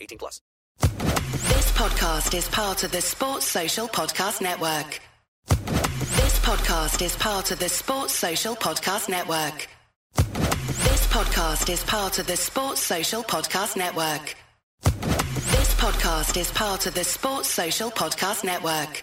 18 plus. This podcast is part of the Sports Social Podcast Network. This podcast is part of the Sports Social Podcast Network. This podcast is part of the Sports Social Podcast Network. This podcast is part of the Sports Social Podcast Network.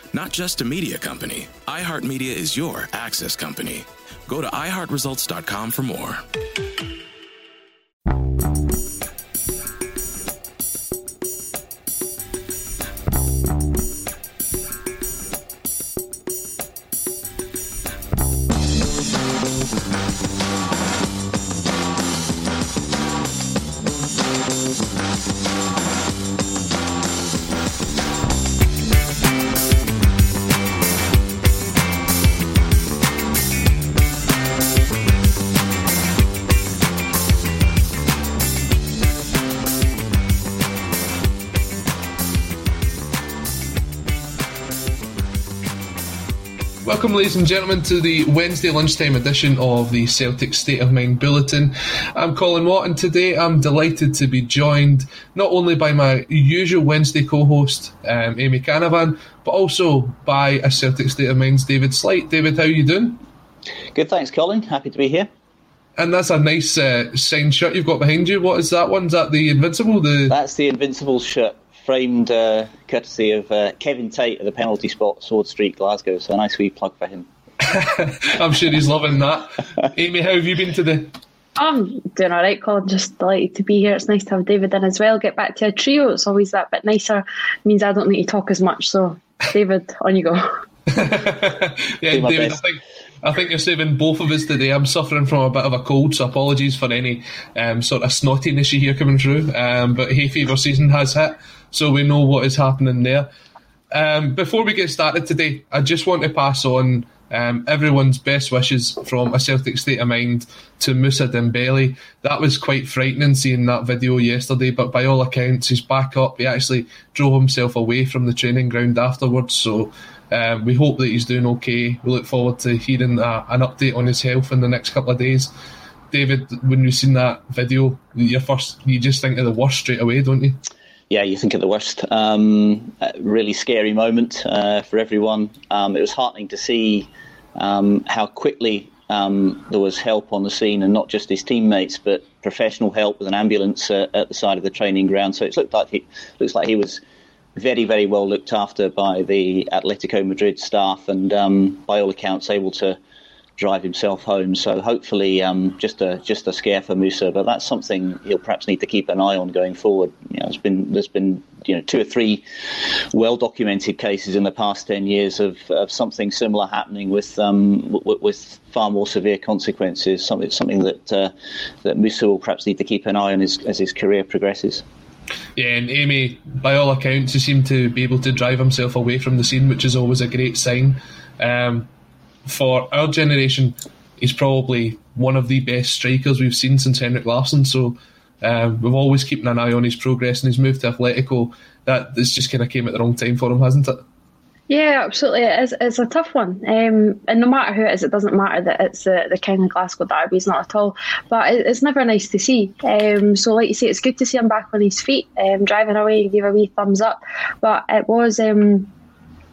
Not just a media company, iHeartMedia is your access company. Go to iHeartResults.com for more. Welcome, ladies and gentlemen, to the Wednesday lunchtime edition of the Celtic State of Mind Bulletin. I'm Colin Watt, and today I'm delighted to be joined not only by my usual Wednesday co-host, um, Amy Canavan, but also by a Celtic State of Mind's David Sleight. David, how are you doing? Good, thanks, Colin. Happy to be here. And that's a nice uh, signed shirt you've got behind you. What is that one? Is that the Invincible? The That's the Invincible shirt, framed uh, courtesy of uh, Kevin Tate at the penalty spot, Sword Street, Glasgow. So a nice wee plug for him. I'm sure he's loving that. Amy, how have you been today? I'm doing all right, Colin. Just delighted to be here. It's nice to have David in as well. Get back to a trio. It's always that bit nicer. means I don't need to talk as much. So, David, on you go. yeah, Do my David, I think I think you're saving both of us today. I'm suffering from a bit of a cold, so apologies for any um, sort of snottiness you hear coming through. Um, but hay fever season has hit, so we know what is happening there. Um, before we get started today, I just want to pass on Um, everyone's best wishes from a Celtic state of mind to Moussa Dembele. That was quite frightening seeing that video yesterday, but by all accounts, he's back up. He actually drove himself away from the training ground afterwards, so um, we hope that he's doing okay. We look forward to hearing uh, an update on his health in the next couple of days. David, when you've seen that video, your first, you just think of the worst straight away, don't you? Yeah, you think of the worst. Um, really scary moment uh, for everyone. Um, it was heartening to see um, how quickly um, there was help on the scene, and not just his teammates, but professional help with an ambulance uh, at the side of the training ground. So it looked like he looks like he was very, very well looked after by the Atletico Madrid staff, and um, by all accounts, able to drive himself home. So hopefully, um, just a just a scare for Moussa, but that's something he'll perhaps need to keep an eye on going forward. You know, there's been there's been you know two or three well documented cases in the past ten years of, of something similar happening with um, w- with far more severe consequences. Something something that uh, that Moussa will perhaps need to keep an eye on as, as his career progresses. Yeah, and Amy, by all accounts, he seemed to be able to drive himself away from the scene, which is always a great sign. Um, for our generation, he's probably one of the best strikers we've seen since Henrik Larsson. So um, we've always keeping an eye on his progress and his move to Atletico. That this just kind of came at the wrong time for him, hasn't it? Yeah, absolutely. It is, it's a tough one. Um, and no matter who it is, it doesn't matter that it's the, the King of Glasgow derby. It's not at all. But it, it's never nice to see. Um, so, like you say, it's good to see him back on his feet, um, driving away. He gave a wee thumbs up. But it was. Um,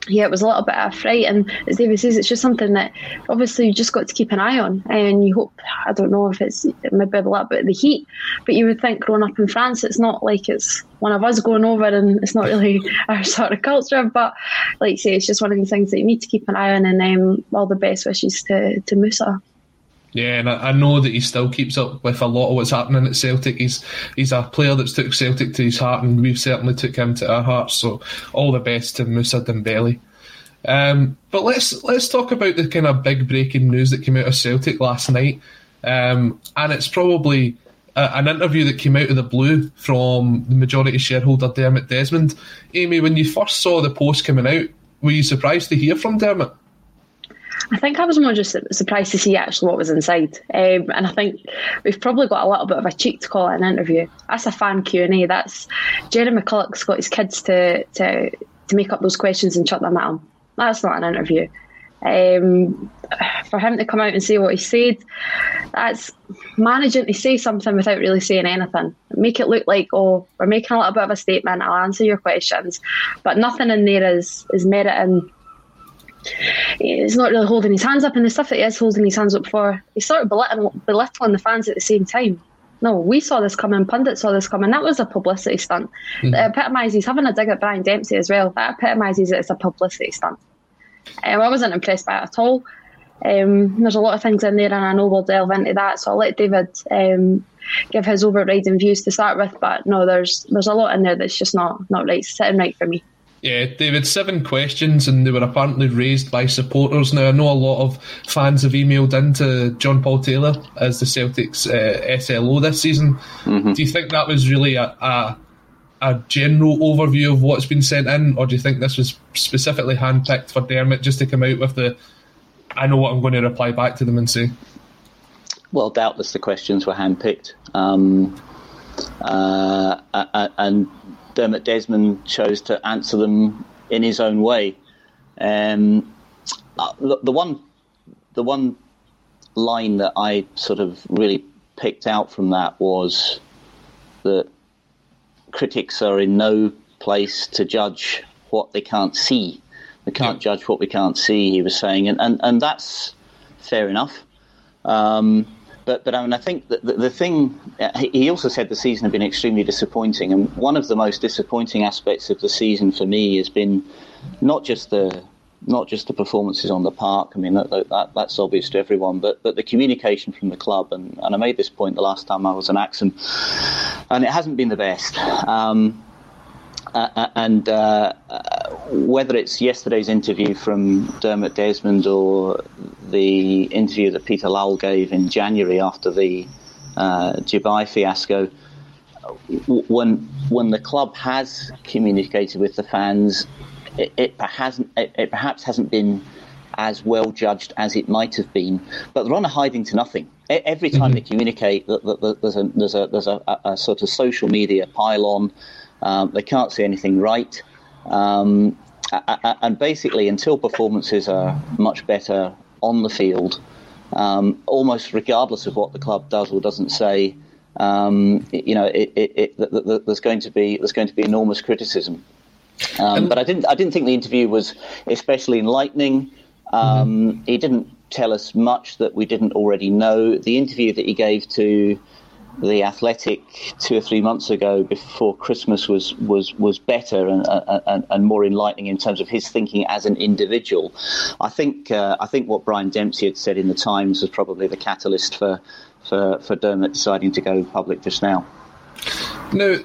yeah, it was a little bit of a fright. And as David says, it's just something that obviously you just got to keep an eye on. And you hope, I don't know if it's maybe a little bit of the heat, but you would think growing up in France, it's not like it's one of us going over and it's not really our sort of culture. But like say, it's just one of the things that you need to keep an eye on. And um, all the best wishes to, to Moussa. Yeah, and I, I, know that he still keeps up with a lot of what's happening at Celtic. He's he's a player that's took Celtic to his heart, and we've certainly took him to our hearts. So all the best to Moussa Dembele. Um, but let's let's talk about the kind of big breaking news that came out of Celtic last night, um, and it's probably a, an interview that came out of the blue from the majority shareholder Dermot Desmond. Amy, when you first saw the post coming out, were you surprised to hear from Dermot? I think I was more just surprised to see actually what was inside, um, and I think we've probably got a little bit of a cheek to call it an interview. That's a fan Q and A. That's Jerry McCulloch's got his kids to to to make up those questions and chuck them at him. That's not an interview. Um, for him to come out and say what he said, that's managing to say something without really saying anything. Make it look like, oh, we're making a little bit of a statement. I'll answer your questions, but nothing in there is is meriting he's not really holding his hands up, and the stuff that he is holding his hands up for, he's sort of belittling, belittling the fans at the same time. No, we saw this coming, pundits saw this coming. That was a publicity stunt. Mm-hmm. It epitomises having a dig at Brian Dempsey as well. That epitomises it as a publicity stunt. Um, I wasn't impressed by it at all. Um, there's a lot of things in there, and I know we'll delve into that. So I'll let David um, give his overriding views to start with. But no, there's there's a lot in there that's just not not right, sitting right for me. Yeah, David, seven questions, and they were apparently raised by supporters. Now, I know a lot of fans have emailed into John Paul Taylor as the Celtics uh, SLO this season. Mm-hmm. Do you think that was really a, a, a general overview of what's been sent in, or do you think this was specifically handpicked for Dermot just to come out with the I know what I'm going to reply back to them and say? Well, doubtless the questions were handpicked. Um, uh, and Dermot Desmond chose to answer them in his own way. Um, uh, the one, the one line that I sort of really picked out from that was that critics are in no place to judge what they can't see. They can't yeah. judge what we can't see. He was saying, and and, and that's fair enough. Um, but but I mean, I think that the, the thing he also said the season had been extremely disappointing, and one of the most disappointing aspects of the season for me has been not just the not just the performances on the park. I mean, that, that, that's obvious to everyone, but but the communication from the club. And, and I made this point the last time I was in ACSOM, and it hasn't been the best. Um, uh, uh, and uh, uh, whether it's yesterday's interview from Dermot Desmond or the interview that Peter Lawwell gave in January after the uh, Dubai fiasco, when when the club has communicated with the fans, it, it, hasn't, it, it perhaps hasn't been as well judged as it might have been. But they're on a hiding to nothing. Every time mm-hmm. they communicate, there's a there's a there's a, a sort of social media pile Um, they can't see anything right, um, and basically, until performances are much better on the field, um, almost regardless of what the club does or doesn't say, um, you know, it, it, it, there's going to be there's going to be enormous criticism. Um, but I didn't I didn't think the interview was especially enlightening. Um, mm-hmm. He didn't tell us much that we didn't already know. The interview that he gave to the Athletic two or three months ago before Christmas was was was better and and, and more enlightening in terms of his thinking as an individual. I think uh, I think what Brian Dempsey had said in the Times was probably the catalyst for for, for Dermot deciding to go public just now. Now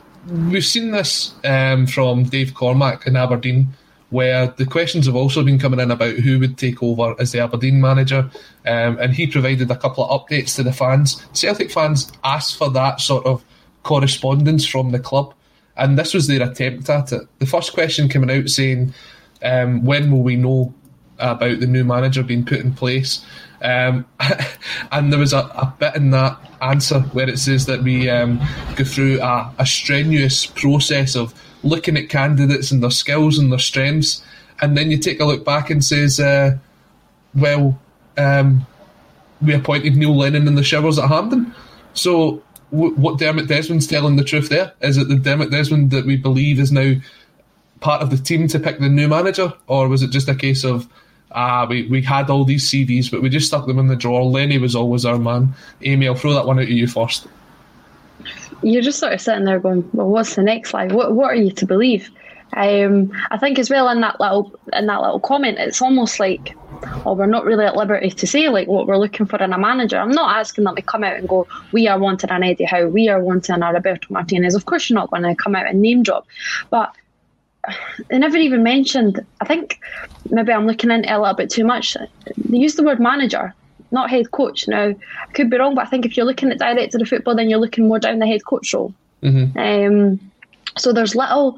we've seen this um, from Dave Cormack in Aberdeen where the questions have also been coming in about who would take over as the Aberdeen manager, um, and he provided a couple of updates to the fans. Celtic fans asked for that sort of correspondence from the club, and this was their attempt at it. The first question coming out saying, um, "When will we know about the new manager being put in place?" Um, and there was a, a, bit in that answer where it says that we um, go through a, a strenuous process of looking at candidates and their skills and their strengths, and then you take a look back and says, uh, well, um, we appointed Neil Lennon in the showers at Hampden. So w- what Dermot Desmond's telling the truth there? Is it the Dermot Desmond that we believe is now part of the team to pick the new manager, or was it just a case of ah, we, we had all these CVs, but we just stuck them in the drawer. Lenny was always our man. Amy, I'll throw that one out to you first you're just sort of sitting there going, well, what's the next line? What what are you to believe? Um, I think as well in that little in that little comment, it's almost like, oh, we're not really at liberty to say like what we're looking for in a manager. I'm not asking them to come out and go, we are wanting an Eddie Howe, we are wanting a Roberto Martinez. Of course, you're not going to come out and name drop, but they never even mentioned. I think maybe I'm looking into it a little bit too much. They used the word manager not head coach. Now, I could be wrong, but I think if you're looking at director of football, then you're looking more down the head coach role. Mm-hmm. Um, so there's little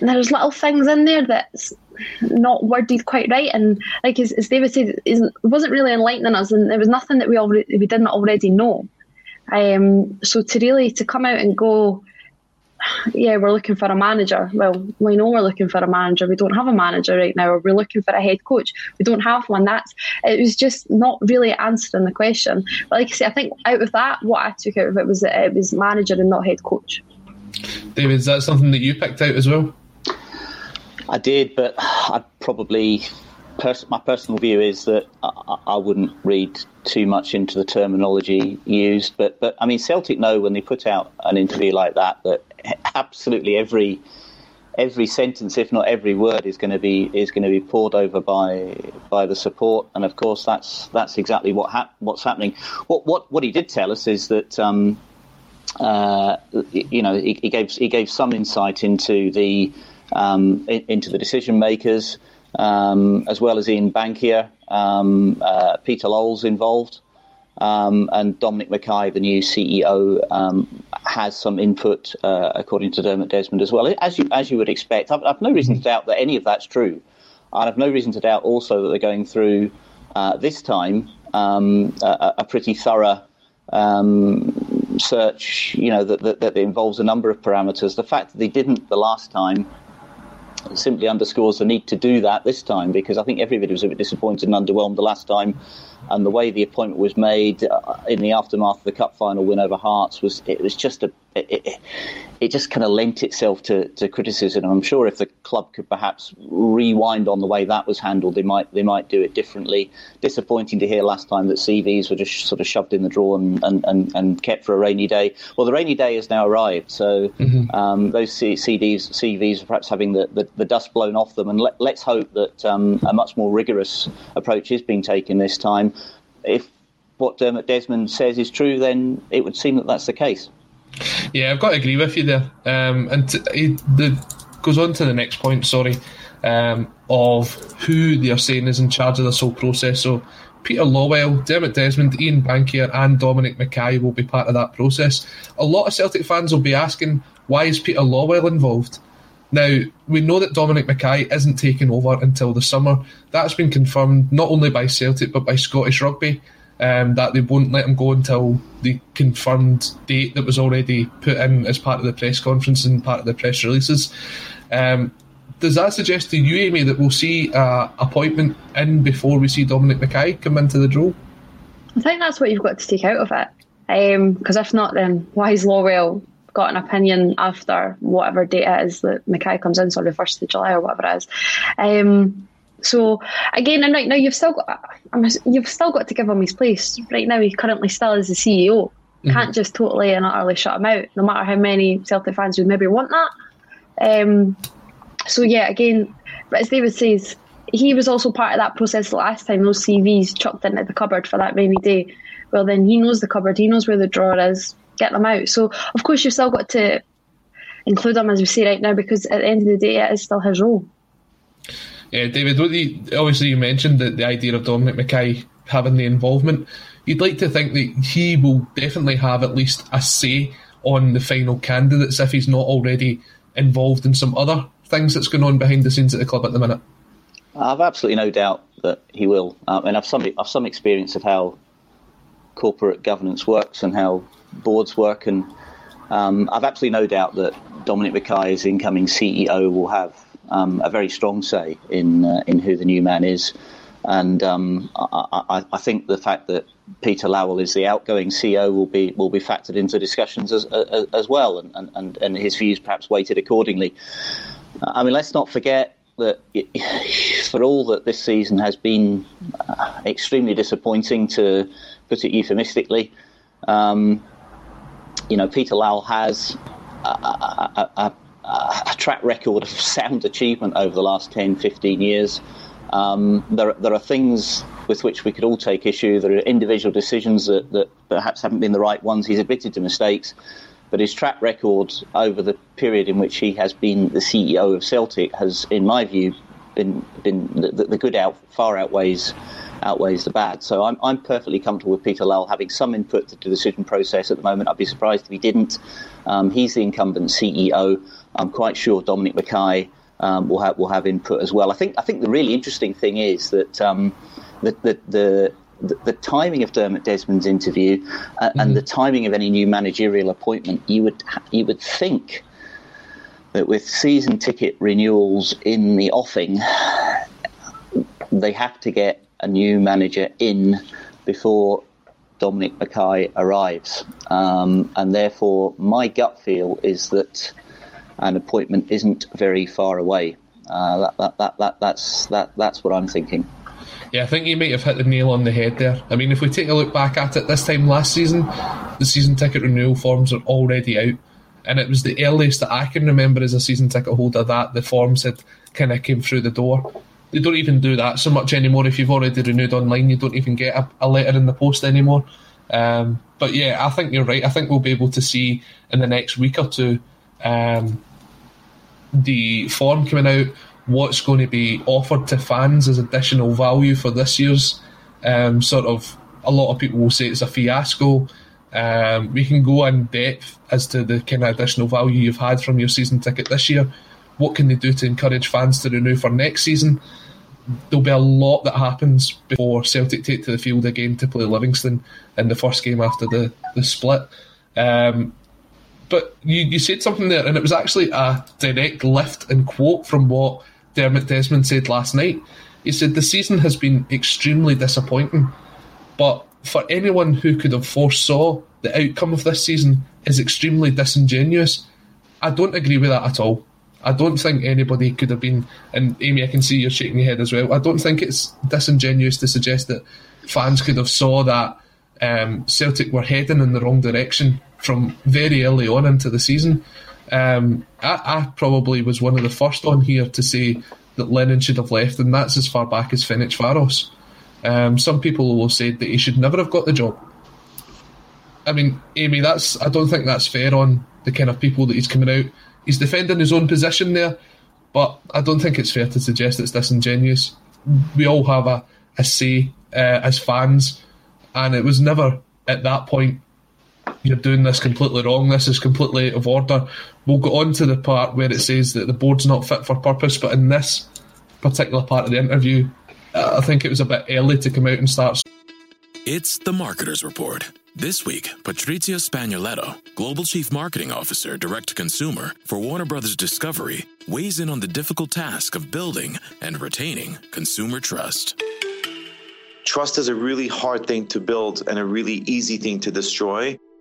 there's little things in there that's not worded quite right, and like as, as David said, it wasn't really enlightening us, and there was nothing that we already we didn't already know. Um, so to really to come out and go yeah, we're looking for a manager. Well, we know we're looking for a manager. We don't have a manager right now, or we're looking for a head coach. We don't have one. That's it was just not really answering the question. But like I say, I think out of that, what I took out of it was that it was manager and not head coach. David, is that something that you picked out as well? I did, but I'd probably pers- my personal view is that I, I, wouldn't read too much into the terminology used. But but I mean, Celtic know when they put out an interview like that that absolutely every every sentence, if not every word, is going to be is going to be poured over by by the support, and of course that's that's exactly what hap- what's happening. What what what he did tell us is that. Um, uh, you know, he, he, gave he gave some insight into the um, into the decision makers, um, as well as Ian Bankier, um, uh, Peter Lawwell's involved. Um, and Dominic McKay, the new CEO, um, has some input, uh, according to Dermot Desmond as well. As you as you would expect, I've, I've, no reason to doubt that any of that's true. And I have no reason to doubt also that they're going through uh, this time um, a, a, pretty thorough um, search. You know that, that, that involves a number of parameters. The fact that they didn't the last time simply underscores the need to do that this time because I think everybody was a bit disappointed and underwhelmed the last time. And the way the appointment was made uh, in the aftermath of the cup final win over Hearts was it was just a it, it, just kind of lent itself to, to criticism. I'm sure if the club could perhaps rewind on the way that was handled, they might they might do it differently. Disappointing to hear last time that CVs were just sort of shoved in the drawer and, and, and, and kept for a rainy day. Well, the rainy day has now arrived, so mm-hmm. um, those CDs, CVs are perhaps having the, the, the, dust blown off them, and let, us hope that um, a much more rigorous approach is being taken this time. If what Dermot Desmond says is true, then it would seem that that's the case. Yeah, I've got to agree with you there. Um, and t- he the, goes on to the next point, sorry, um, of who they are saying is in charge of this whole process. So Peter Lawwell, Dermot Desmond, Ian Bankier, and Dominic McKay will be part of that process. A lot of Celtic fans will be asking, why is Peter Lawwell involved? Now, we know that Dominic McKay isn't taking over until the summer. That's been confirmed not only by Celtic but by Scottish Rugby, um, that they won't let him go until the confirmed date that was already put in as part of the press conference and part of the press releases. Um, does that suggest to you, Amy, that we'll see an appointment in before we see Dominic McKay come into the draw? I think that's what you've got to take out of it. Because um, if not, then why is Lawwell got an opinion after whatever date it is that McKay comes in, sort of first of July or whatever it is. Um, so again, and right now you've still got you've still got to give him his place. Right now, he currently still is the CEO. Mm-hmm. Can't just totally and utterly shut him out, no matter how many Celtic fans would maybe want that. Um, so yeah, again, as David says, he was also part of that process last time. Those CVs chucked into the cupboard for that rainy day. Well, then he knows the cupboard. He knows where the drawer is. Get them out. So of course you've still got to include him as we say right now because at the end of the day, it is still his role. Yeah, David. You, obviously, you mentioned that the idea of Dominic McKay having the involvement. You'd like to think that he will definitely have at least a say on the final candidates if he's not already involved in some other things that's going on behind the scenes at the club at the minute. I've absolutely no doubt that he will. Um, and I've some I've some experience of how corporate governance works and how boards work, and um, I've absolutely no doubt that Dominic Mackay, as incoming CEO, will have um, a very strong say in uh, in who the new man is. And um, I, I, I, think the fact that Peter Lawwell is the outgoing CEO will be will be factored into discussions as as, as well, and, and, and his views perhaps weighted accordingly. I mean, let's not forget that for all that this season has been uh, extremely disappointing, to put it euphemistically, um, you know, Peter Lawwell has a, a, a, a, track record of sound achievement over the last 10, 15 years. Um, there, there are things with which we could all take issue. There are individual decisions that, that perhaps haven't been the right ones. He's admitted to mistakes. But his track record over the period in which he has been the CEO of Celtic has, in my view, been been the, the good out far outweighs outweighs the bad. So I'm I'm perfectly comfortable with Peter Lawwell having some input to the decision process at the moment. I'd be surprised if he didn't. Um, he's the incumbent CEO. I'm quite sure Dominic McKay um, will have will have input as well. I think I think the really interesting thing is that um, the, the, the the, timing of Dermot Desmond's interview uh, mm-hmm. and the timing of any new managerial appointment, you would you would think that with season ticket renewals in the offing, they have to get a new manager in before Dominic Mackay arrives, um, and therefore my gut feel is that an appointment isn't very far away. Uh, that, that, that, that, that's that, that's what I'm thinking. Yeah, I think you might have hit the nail on the head there. I mean, if we take a look back at it, this time last season, the season ticket renewal forms are already out. And it was the earliest that I can remember as a season ticket holder that the forms had kind of came through the door. They don't even do that so much anymore. If you've already renewed online, you don't even get a, a letter in the post anymore. Um, but yeah, I think you're right. I think we'll be able to see in the next week or two um, the form coming out what's going to be offered to fans as additional value for this year's um, sort of. A lot of people will say it's a fiasco. Um, we can go in depth as to the kind of additional value you've had from your season ticket this year. What can they do to encourage fans to renew for next season? There'll be a lot that happens before Celtic take to the field again to play Livingston in the first game after the, the split. Um, but you, you said something there, and it was actually a direct lift and quote from what Dermot Desmond said last night. He said the season has been extremely disappointing, but for anyone who could have foresaw the outcome of this season is extremely disingenuous. I don't agree with that at all. I don't think anybody could have been, and Amy, I can see you're shaking your head as well. I don't think it's disingenuous to suggest that fans could have saw that um, Celtic were heading in the wrong direction from very early on into the season. Um, I, I, probably was one of the first on here to say that Lennon should have left, and that's as far back as Ferencváros. Um, some people will say that he should never have got the job. I mean, Amy, that's I don't think that's fair on the kind of people that he's coming out. He's defending his own position there, but I don't think it's fair to suggest it's disingenuous. We all have a, a say uh, as fans, and it was never at that point you're doing this completely wrong. This is completely out of order. We'll go on to the part where it says that the board's not fit for purpose, but in this particular part of the interview, uh, I think it was a bit early to come out and start. It's the Marketer's Report. This week, Patrizia Spagnoletto, Global Chief Marketing Officer, Direct to Consumer for Warner Brothers Discovery, weighs in on the difficult task of building and retaining consumer trust. Trust is a really hard thing to build and a really easy thing to destroy.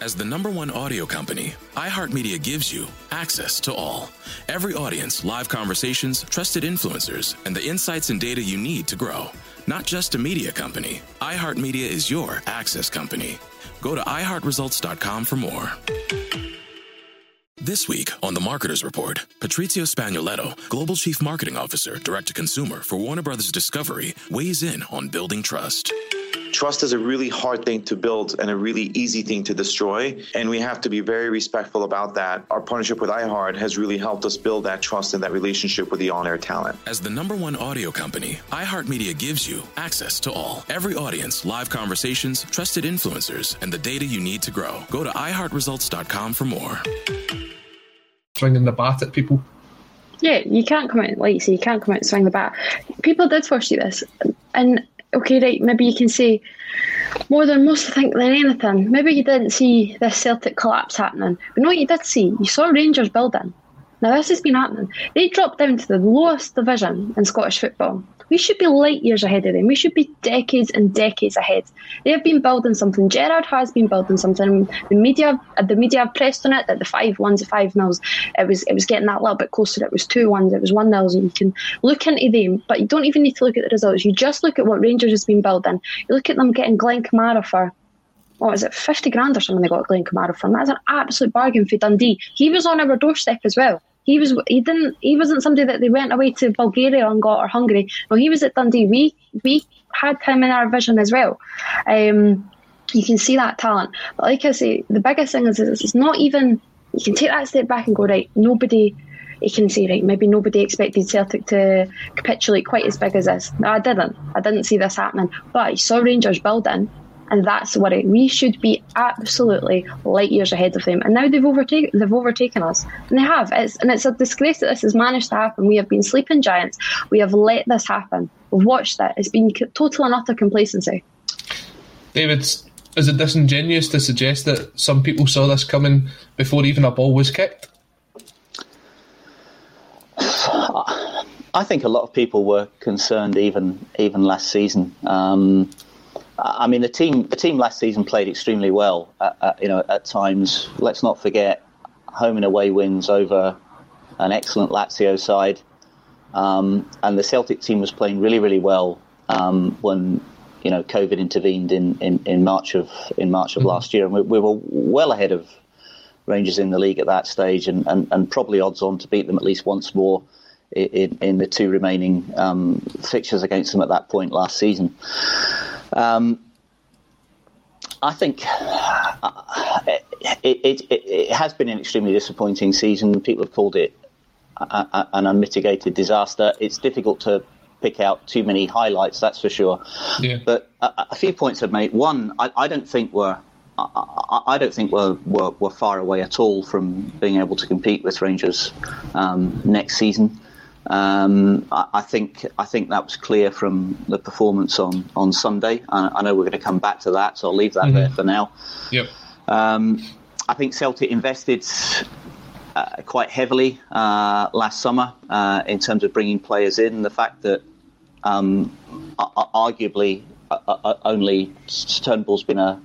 As the number one audio company, iHeartMedia gives you access to all. Every audience, live conversations, trusted influencers, and the insights and data you need to grow. Not just a media company, iHeartMedia is your access company. Go to iHeartResults.com for more. This week on the Marketer's Report, Patrizio Spagnoletto, Global Chief Marketing Officer, Direct to Consumer for Warner Brothers Discovery, weighs in on building trust. Trust is a really hard thing to build and a really easy thing to destroy. And we have to be very respectful about that. Our partnership with iHeart has really helped us build that trust and that relationship with the on air talent. As the number one audio company, iHeartMedia gives you access to all. Every audience, live conversations, trusted influencers, and the data you need to grow. Go to iHeartResults.com for more. Swinging the bat at people. Yeah, you can't come out like you say, you can't come out and swing the bat. People did foresee this, and okay, right, maybe you can say more than most think than anything. Maybe you didn't see this Celtic collapse happening, but no, you did see. You saw Rangers building. Now this has been happening. They dropped down to the lowest division in Scottish football. We should be light years ahead of them. We should be decades and decades ahead. They have been building something. Gerrard has been building something. The media, uh, the media have pressed on it that the five ones, the five nils, it was it was getting that little bit closer. It was two ones, it was one nils, and you can look into them. But you don't even need to look at the results. You just look at what Rangers has been building. You look at them getting Glenn Kamara for what was it, 50 grand or something they got Glenn Kamara from. That's an absolute bargain for Dundee. He was on our doorstep as well. He was he didn't he wasn't somebody that they went away to Bulgaria and got or Hungary. No, he was at Dundee. We we had him in our vision as well. Um, you can see that talent. But like I say, the biggest thing is, is it's not even you can take that step back and go, right, nobody you can say, right, maybe nobody expected Celtic to capitulate quite as big as this. No, I didn't. I didn't see this happening. But I saw Rangers building and that's what it. We should be absolutely light years ahead of them, and now they've overtaken they've overtaken us, and they have. It's, and it's a disgrace that this has managed to happen. We have been sleeping giants. We have let this happen. We've watched it. It's been total and utter complacency. David, is it disingenuous to suggest that some people saw this coming before even a ball was kicked? I think a lot of people were concerned even even last season. Um, I mean, the team the team last season played extremely well. At, at, you know, at times, let's not forget home and away wins over an excellent Lazio side, um, and the Celtic team was playing really, really well um, when you know COVID intervened in, in, in March of in March of mm-hmm. last year, and we, we, were well ahead of Rangers in the league at that stage, and, and, and probably odds on to beat them at least once more. In, in the two remaining um, fixtures against them at that point last season. Um, I think uh, it, it, it, it, has been an extremely disappointing season. People have called it an unmitigated disaster. It's difficult to pick out too many highlights, that's for sure. Yeah. But a, a, few points I've made. One, I, I don't think we're I, I don't think we're, we're, we're, far away at all from being able to compete with Rangers um, next season. Um, I, I, think I think that was clear from the performance on on Sunday. I, I know we're going to come back to that, so I'll leave that mm-hmm. there for now. Yep. Um, I think Celtic invested uh, quite heavily uh, last summer uh, in terms of bringing players in. The fact that um, arguably uh, uh, only Turnbull's been a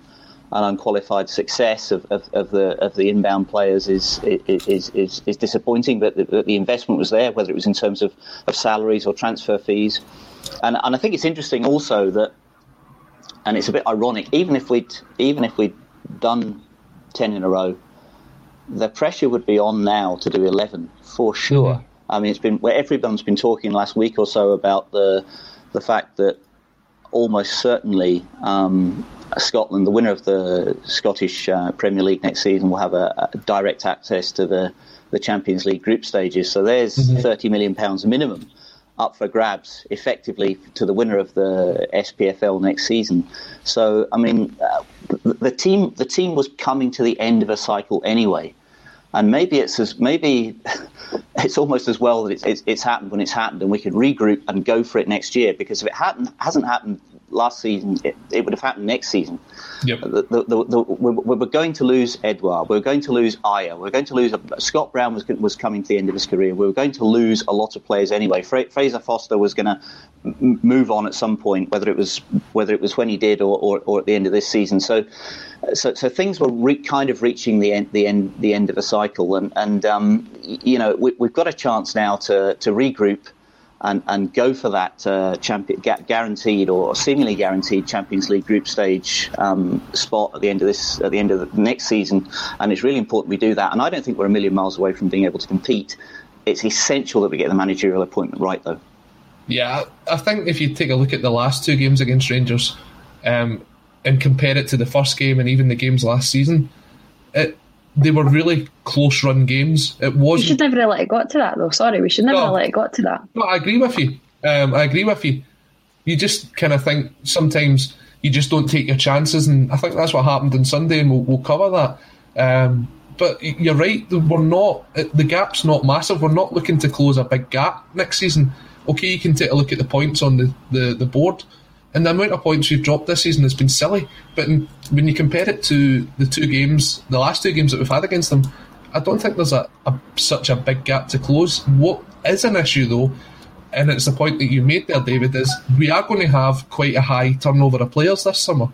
an unqualified success of, of, of, the of the inbound players is is is, is disappointing. But the, the, investment was there, whether it was in terms of, of salaries or transfer fees, and and I think it's interesting also that, and it's a bit ironic. Even if we'd even if we'd done ten in a row, the pressure would be on now to do eleven for sure. Mm-hmm. I mean, it's been where everyone's been talking last week or so about the the fact that almost certainly um, Scotland, the winner of the Scottish uh, Premier League next season, will have a, a, direct access to the, the Champions League group stages. So there's mm-hmm. 30 million pounds minimum up for grabs, effectively to the winner of the SPFL next season. So I mean, uh, the, the team the team was coming to the end of a cycle anyway and maybe it's as maybe it's almost as well that it's, it's, it's, happened when it's happened, and we could regroup and go for it next year. Because if it hadn't hasn't happened last season, it, it would have happened next season. Yep. The, the, the, we're, we're, going to lose Edouard. We're going to lose Ajer. We're going to lose Scott Brown was was coming to the end of his career. We were going to lose a lot of players anyway. Fra- Fraser Forster was going to m- move on at some point, whether it was whether it was when he did or, or, or at the end of this season. So so, so things were re- kind of reaching the end, the end, the end of a cycle, and and um, you know we, have got a chance now to to regroup and and go for that uh, champion guaranteed or seemingly guaranteed Champions League group stage um, spot at the end of this at the end of the next season, and it's really important we do that. And I don't think we're a million miles away from being able to compete. It's essential that we get the managerial appointment right, though. Yeah, I think if you take a look at the last two games against Rangers, um, and compare it to the first game and even the games last season, it they were really close run games. It was. We should never have let it got to that, though. Sorry, we should never no, have let it got to that. No, I agree with you. Um, I agree with you. You just kind of think sometimes you just don't take your chances, and I think that's what happened on Sunday, and we'll, we'll cover that. Um, but you're right. We're not. The gap's not massive. We're not looking to close a big gap next season. Okay, you can take a look at the points on the, the, the board and the amount of points we've dropped this season has been silly. But in, when you compare it to the two games, the last two games that we've had against them, I don't think there's a, a such a big gap to close. What is an issue though, and it's the point that you made there, David, is we are going to have quite a high turnover of players this summer.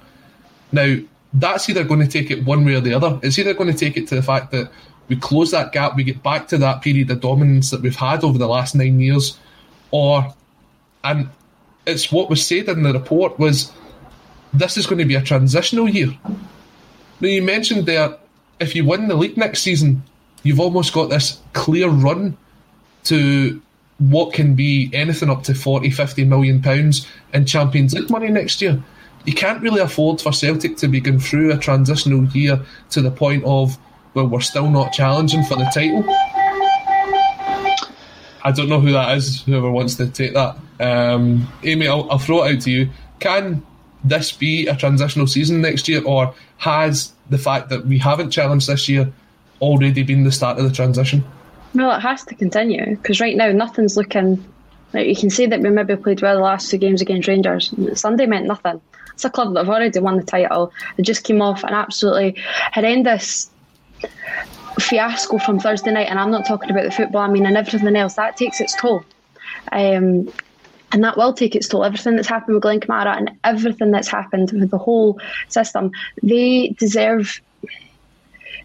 Now, that's either going to take it one way or the other. It's either going to take it to the fact that we close that gap, we get back to that period of dominance that we've had over the last nine years, or and it's what was said in the report was this is going to be a transitional year. Now you mentioned there, if you win the league next season, you've almost got this clear run to what can be anything up to 40, 50 million pounds in Champions League money next year. You can't really afford for Celtic to be going through a transitional year to the point of, well, we're still not challenging for the title. I don't know who that is, whoever wants to take that. Um, Amy, I'll, I'll throw it out to you. Can this be a transitional season next year, or has the fact that we haven't challenged this year already been the start of the transition? Well, it has to continue because right now nothing's looking. Like you can see that we maybe played well the last two games against Rangers. Sunday meant nothing. It's a club that have already won the title. They just came off an absolutely horrendous fiasco from Thursday night, and I'm not talking about the football. I mean, and everything else that takes its toll. Um, and that will take its toll. Everything that's happened with Glenn Kamara and everything that's happened with the whole system, they deserve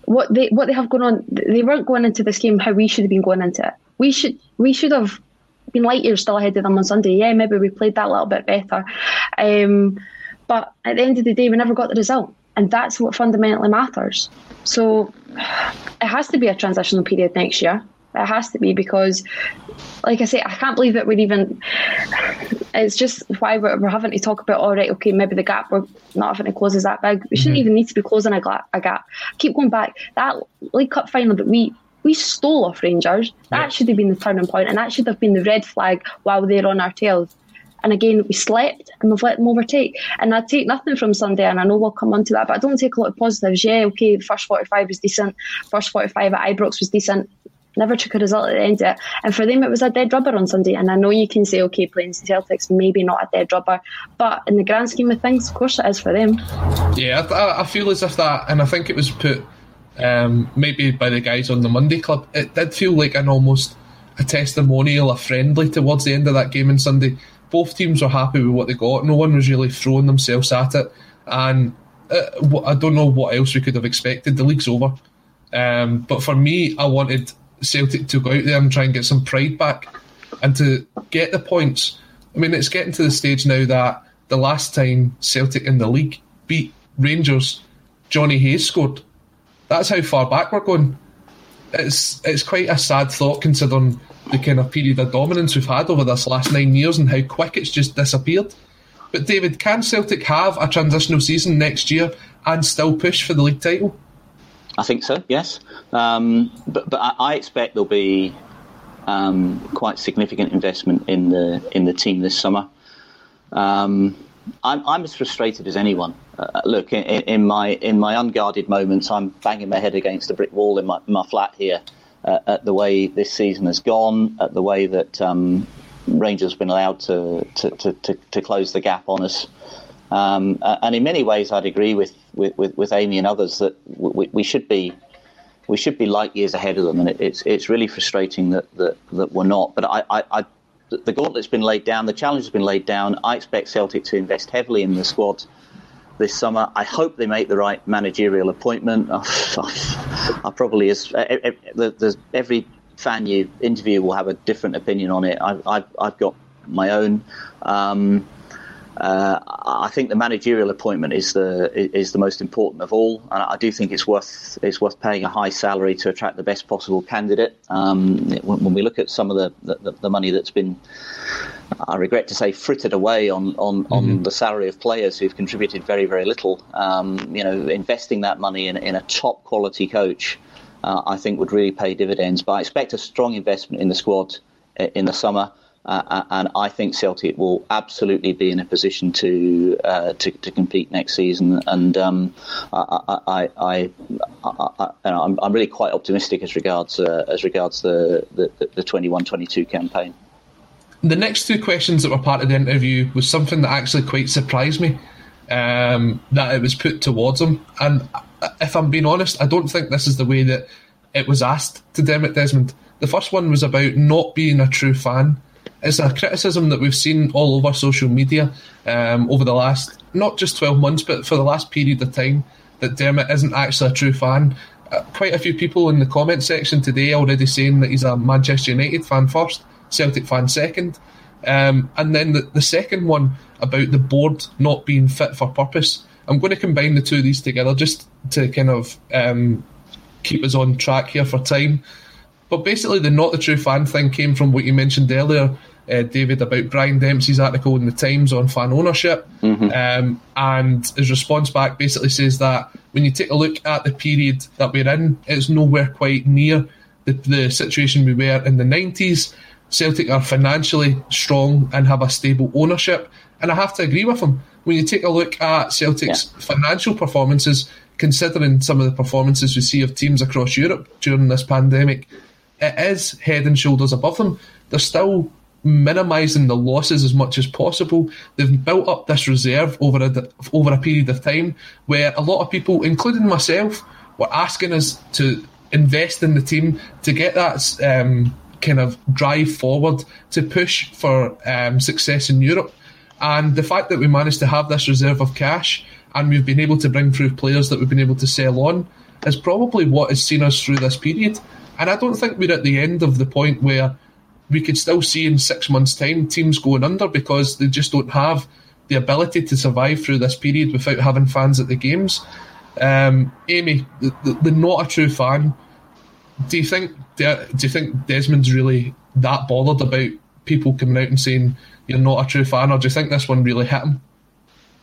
what they what they have going on. They weren't going into this game how we should have been going into it. We should we should have been light years still ahead of them on Sunday. Yeah, maybe we played that a little bit better, um, but at the end of the day, we never got the result, and that's what fundamentally matters. So it has to be a transitional period next year. It has to be because, like I say, I can't believe that we're even. It's just why we're, we're having to talk about. All right, okay, maybe the gap we're not having to close is that big. We shouldn't mm-hmm. even need to be closing a, gla- a gap. keep going back. That League Cup final that we we stole off Rangers. That yeah. should have been the turning point, and that should have been the red flag while they're on our tails. And again, we slept and we've let them overtake. And I take nothing from Sunday, and I know we'll come on to that, but I don't take a lot of positives. Yeah, okay, the first 45 was decent. First 45 at Ibrox was decent. Never took a result at the end of it. And for them, it was a dead rubber on Sunday. And I know you can say, okay, playing Celtics, maybe not a dead rubber. But in the grand scheme of things, of course it is for them. Yeah, I, I feel as if that, and I think it was put um, maybe by the guys on the Monday Club, it did feel like an almost a testimonial, a friendly towards the end of that game on Sunday both teams were happy with what they got. No one was really throwing themselves at it, and uh, I don't know what else we could have expected. The league's over, um, but for me, I wanted Celtic to go out there and try and get some pride back, and to get the points. I mean, it's getting to the stage now that the last time Celtic in the league beat Rangers, Jonny Hayes scored. That's how far back we're going. It's it's quite a sad thought considering the kind of period of dominance we've had over this last nine years and how quick it's just disappeared. But David, can Celtic have a transitional season next year and still push for the league title? I think so. Yes, um, but but I, I, expect there'll be um, quite significant investment in the in the team this summer. Um, I'm, I'm as frustrated as anyone. Uh, look, in, in, my in my unguarded moments, I'm banging my head against a brick wall in my, my flat here uh, at the way this season has gone, at the way that um, Rangers have been allowed to to, to, to, to close the gap on us. Um, and in many ways, I'd agree with, with, with, Amy and others that we, we, should be we should be light years ahead of them, and it, it's it's really frustrating that, that, that we're not. But I, I, I the gauntlet's been laid down, the challenge has been laid down. I expect Celtic to invest heavily in the squad this summer. I hope they make the right managerial appointment. I probably is. Every fan you interview will have a different opinion on it. I've I've, I've got my own. Um, uh, I think the managerial appointment is the is the most important of all, and I do think it's worth it's worth paying a high salary to attract the best possible candidate. Um, when, when, we look at some of the, the, the, money that's been, I regret to say, frittered away on on, mm-hmm. on the salary of players who've contributed very very little. Um, you know, investing that money in, in a top quality coach, uh, I think would really pay dividends. But I expect a strong investment in the squad uh, in the summer. Uh, and I think Celtic will absolutely be in a position to uh, to, to, compete next season. And um, I, I, am really quite optimistic as regards uh, as regards the the, the 21-22 campaign. The next two questions that were part of the interview was something that actually quite surprised me. Um, that it was put towards him, and if I'm being honest, I don't think this is the way that it was asked to Dermot Desmond. The first one was about not being a true fan it's a criticism that we've seen all over social media um, over the last not just 12 months, but for the last period of time that Dermot isn't actually a true fan. Uh, quite a few people in the comment section today already saying that he's a Manchester United fan first, Celtic fan second. Um, and then the, the second one about the board not being fit for purpose. I'm going to combine the two of these together just to kind of um, keep us on track here for time. But basically, the not the true fan thing came from what you mentioned earlier uh, David, about Brian Dempsey's article in the Times on fan ownership. Mm-hmm. Um, and his response back basically says that when you take a look at the period that we're in, it's nowhere quite near the, the situation we were in the 90s. Celtic are financially strong and have a stable ownership. And I have to agree with him. When you take a look at Celtic's yeah. financial performances, considering some of the performances we see of teams across Europe during this pandemic, it is head and shoulders above them. They're still minimising the losses as much as possible. They've built up this reserve over a, over a period of time where a lot of people, including myself, were asking us to invest in the team to get that um, kind of drive forward to push for um, success in Europe. And the fact that we managed to have this reserve of cash and we've been able to bring through players that we've been able to sell on is probably what has seen us through this period. And I don't think we're at the end of the point where we could still see in six months' time teams going under because they just don't have the ability to survive through this period without having fans at the games. Um, Amy, the, the, not a true fan. Do you think do you think Desmond's really that bothered about people coming out and saying you're not a true fan, or do you think this one really hit him?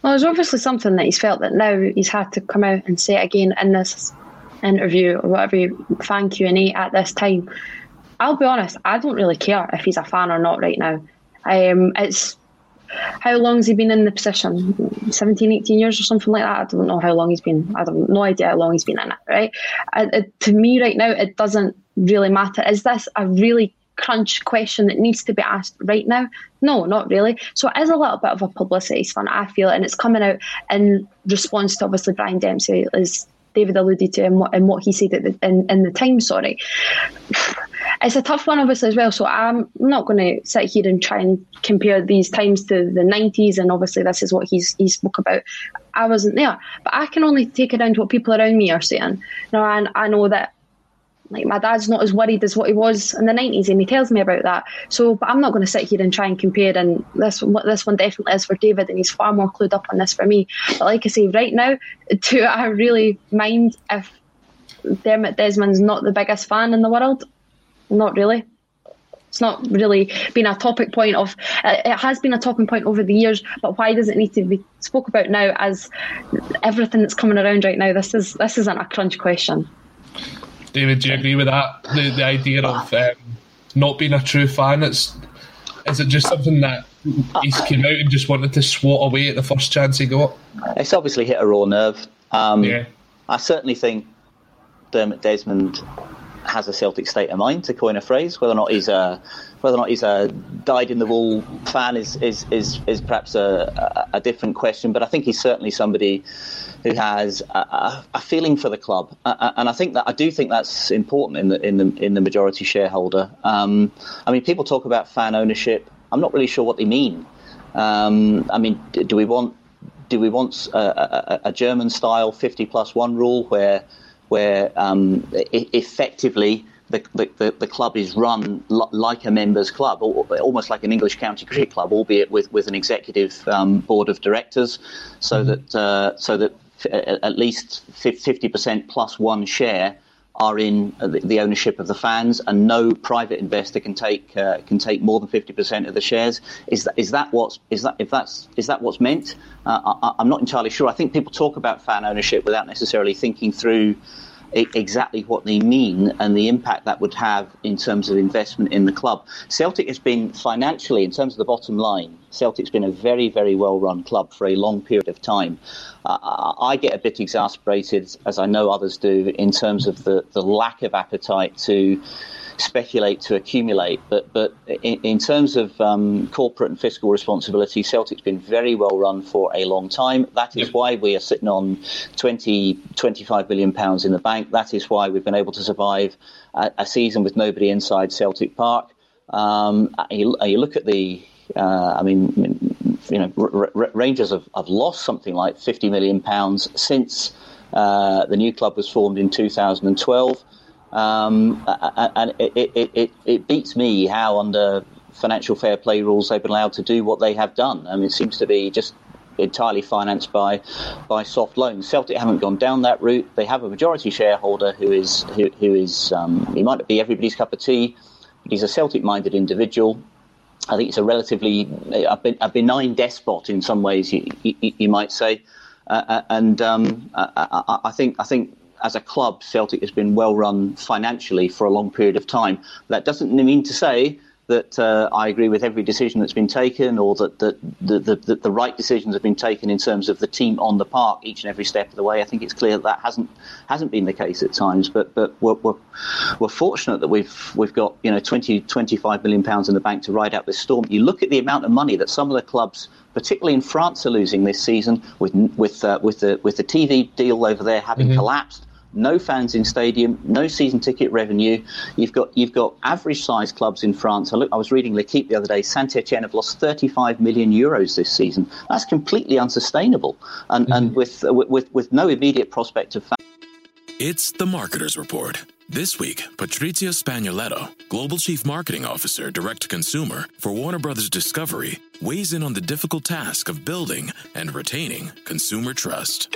Well, there's obviously something that he's felt that now he's had to come out and say it again in this interview or whatever fan Q and A at this time I'll be honest, I don't really care if he's a fan or not right now. Um, it's how long has he been in the position? 17, 18 years or something like that. I don't know how long he's been. I have no idea how long he's been in it, right? it, to me, right now, it doesn't really matter. Is this a really crunch question that needs to be asked right now? No, not really. So it is a little bit of a publicity stunt, I feel, and it's coming out in response to obviously Brian Dempsey, as David alluded to, and what, and what he said the, in, in the time, sorry it's a tough one, obviously, as well. So I'm not going to sit here and try and compare these times to the 90s. And obviously, this is what he's he spoke about. I wasn't there, but I can only take it down to what people around me are saying. Know, and I know that like my dad's not as worried as what he was in the 90s and he tells me about that so but i'm not going to sit here and try and compare and this one this one definitely is for david and he's far more clued up on this for me but like i say right now do i really mind if dermot desmond's not the biggest fan in the world not really. It's not really been a topic point of. Uh, it has been a talking point over the years, but why does it need to be spoke about now? As everything that's coming around right now, this is this isn't a crunch question. David, do you agree with that? The the idea of um, not being a true fan. It's is it just something that he came out and just wanted to swat away at the first chance he got? It's obviously hit a raw nerve. Um, yeah. I certainly think Dermot Desmond has a Celtic state of mind, to coin a phrase. Whether or not he's a whether or not he's a dyed in the wool fan is is is, is perhaps a, a, a different question. But I think he's certainly somebody who has a, a feeling for the club, and I think that I do think that's important in the in the in the majority shareholder. Um, I mean, people talk about fan ownership. I'm not really sure what they mean. Um, I mean, do we want do we want a, a, a German style 50 plus one rule where where um, effectively the, the, the, club is run like a members club, almost like an English county cricket club, albeit with, with an executive um, board of directors, so mm-hmm. that uh, so that f- at least fifty percent plus one share are in the ownership of the fans, and no private investor can take uh, can take more than fifty percent of the shares. Is that is that what's is that if that's is that what's meant? Uh, I, I'm not entirely sure. I think people talk about fan ownership without necessarily thinking through exactly what they mean and the impact that would have in terms of investment in the club. Celtic has been financially, in terms of the bottom line, Celtic's been a very, very well run club for a long period of time. Uh, I get a bit exasperated, as I know others do, in terms of the, the lack of appetite to speculate to accumulate. But but in, in terms of um, corporate and fiscal responsibility, Celtic's been very well run for a long time. That is why we are sitting on 20, 25 billion pounds in the bank. That is why we've been able to survive a, a season with nobody inside Celtic Park. Um, you, you, look at the, uh, I mean, you know, R- R- Rangers have, have lost something like 50 million pounds since uh, the new club was formed in 2012. Um, and it, it, it, it beats me how under financial fair play rules they've been allowed to do what they have done. I mean, it seems to be just entirely financed by by soft loans. Celtic haven't gone down that route. They have a majority shareholder who is who, who is um, he might not be everybody's cup of tea, but he's a Celtic-minded individual. I think it's a relatively a, benign despot in some ways, you, you, you might say, uh, uh and um, I, I, think I think as a club, Celtic has been well run financially for a long period of time. That doesn't mean to say that uh, I agree with every decision that's been taken, or that, that the, the, the, the, right decisions have been taken in terms of the team on the park each and every step of the way. I think it's clear that, that hasn't hasn't been the case at times, but but we're, we're, we're fortunate that we've we've got you know 20 25 million pounds in the bank to ride out this storm. You look at the amount of money that some of the clubs particularly in France, are losing this season with with uh, with the with the TV deal over there having mm-hmm. collapsed no fans in stadium, no season ticket revenue. You've got you've got average sized clubs in France. I, look, I was reading L'Equipe the other day. Saint Etienne have lost 35 million euros this season. That's completely unsustainable, and mm-hmm. and with, with with no immediate prospect of. It's the Marketers Report. This week, Patrizio Spagnoletto, Global Chief Marketing Officer, Direct to Consumer for Warner Brothers Discovery, weighs in on the difficult task of building and retaining consumer trust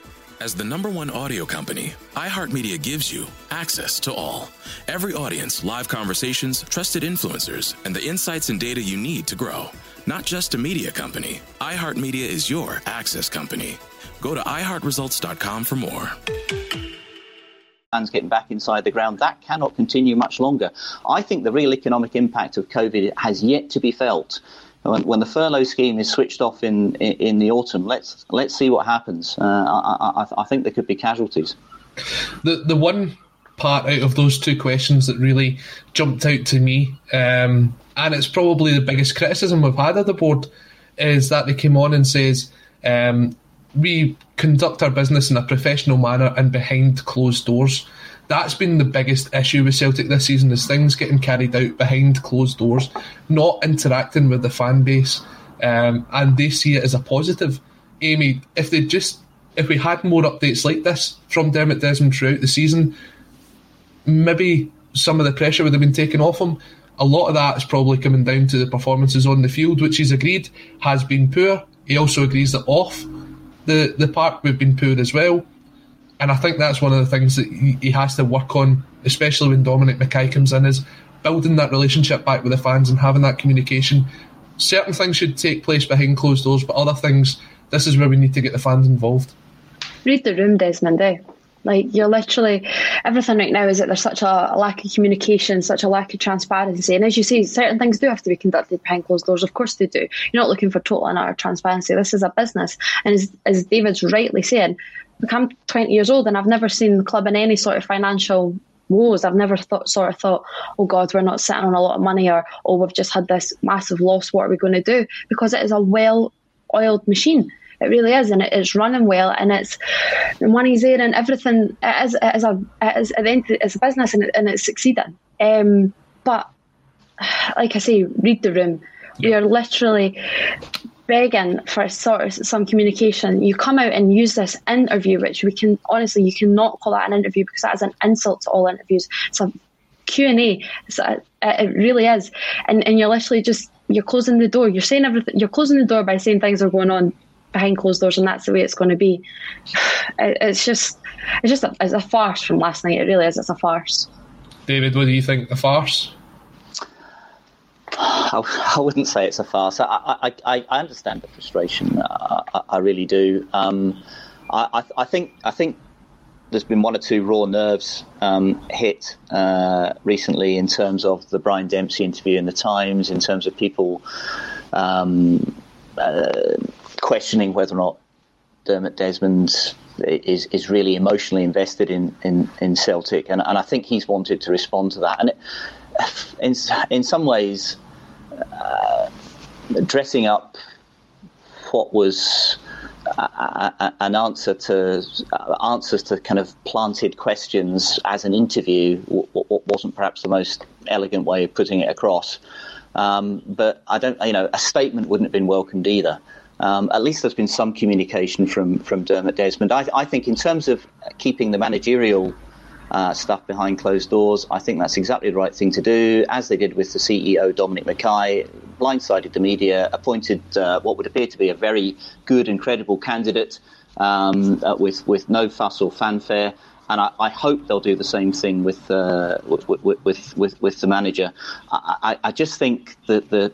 As the number one audio company, iHeartMedia gives you access to all. Every audience, live conversations, trusted influencers, and the insights and data you need to grow. Not just a media company, iHeartMedia is your access company. Go to iHeartResults.com for more. Fans getting back inside the ground, that cannot continue much longer. I think the real economic impact of COVID has yet to be felt when, when, the furlough scheme is switched off in, in, in the autumn, let's let's see what happens. Uh, I, I, I, think there could be casualties. The the one part out of those two questions that really jumped out to me, um, and it's probably the biggest criticism we've had of the board, is that they came on and says um, we conduct our business in a professional manner and behind closed doors. That's been the biggest issue with Celtic this season is things getting carried out behind closed doors, not interacting with the fan base, um, and they see it as a positive. Amy, if they just if we had more updates like this from Dermot Desmond throughout the season, maybe some of the pressure would have been taken off him. A lot of that is probably coming down to the performances on the field, which he's agreed has been poor. He also agrees that off the, the park we've been poor as well. And I think that's one of the things that he, has to work on, especially when Dominic McKay comes in, is building that relationship back with the fans and having that communication. Certain things should take place behind closed doors, but other things, this is where we need to get the fans involved. Read the room, Desmond. Eh? Like you're literally everything right now is that there's such a, a, lack of communication, such a lack of transparency, and as you say, certain things do have to be conducted behind closed doors. Of course they do. You're not looking for total and utter transparency. This is a business, and as, as David's rightly saying, I'm 20 years old and I've never seen the club in any sort of financial woes. I've never thought sort of thought, oh God, we're not sitting on a lot of money, or oh we've just had this massive loss. What are we going to do? Because it is a well-oiled machine it really is, and it is running well, and it's the money's there, and everything. It is, it is a it is at the end, it's a business, and, it, and it's succeeding. Um, but like I say, read the room. We are literally begging for of some communication. You come out and use this interview, which we can honestly, you cannot call that an interview because that is an insult to all interviews. It's a Q and A. It really is, and and you're literally just you're closing the door. You're saying everything. You're closing the door by saying things are going on behind closed doors, and that's the way it's going to be. It's just, it's just a, it's a farce from last night. It really is. It's a farce. David, what do you think? A farce? I, wouldn't say it's a farce. I, I, I, I understand the frustration. I, I really do. Um, I, I think I think there's been one or two raw nerves um, hit uh, recently in terms of the Brian Dempsey interview in the Times, in terms of people um, uh, questioning whether or not Dermot Desmond is is really emotionally invested in in, in Celtic, and, and I think he's wanted to respond to that. And it, in in some ways, uh, dressing up what was an answer to uh, answers to kind of planted questions as an interview w- w- wasn't perhaps the most elegant way of putting it across. Um, but I don't, you know, a statement wouldn't have been welcomed either um, at least there's been some communication from from Dermot Desmond. I, I think in terms of keeping the managerial uh, stuff behind closed doors, I think that's exactly the right thing to do, as they did with the CEO Dominic McKay, blindsided the media, appointed uh, what would appear to be a very good and credible candidate um, uh, with with no fuss or fanfare. And I, I, hope they'll do the same thing with uh, with, with, with, with, the manager. I, I, I just think that the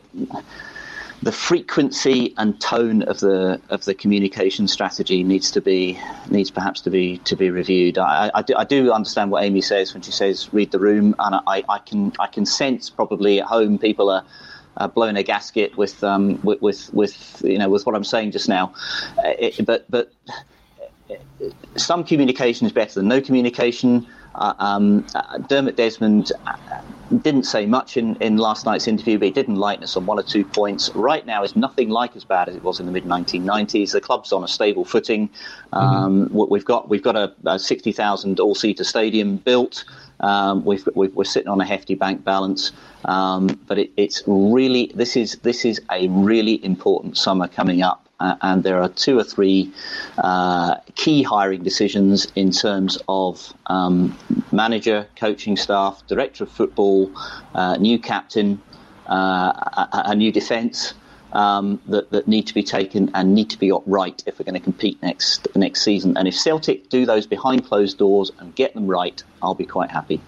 the frequency and tone of the of the communication strategy needs to be needs perhaps to be to be reviewed. I, I, do, I do, understand what Amy says when she says read the room, and I, I can I can sense probably at home people are. Uh, blowing a gasket with, um, with, with with you know with what I'm saying just now, uh, it, but but some communication is better than no communication. Uh, um, uh, Dermot Desmond uh, didn't say much in, in last night's interview, but he did enlighten us on one or two points. Right now, is nothing like as bad as it was in the mid 1990s. The club's on a stable footing. Um, mm-hmm. We've got we've got a, a 60,000 all-seater stadium built. Um, we are sitting on a hefty bank balance, um, but it, it's really this is this is a really important summer coming up uh, and there are two or three uh, key hiring decisions in terms of um, manager, coaching staff, director of football, uh, new captain, uh, a, a, new defence. Um, that, that need to be taken and need to be right if we're going to compete next next season. And if Celtic do those behind closed doors and get them right, I'll be quite happy.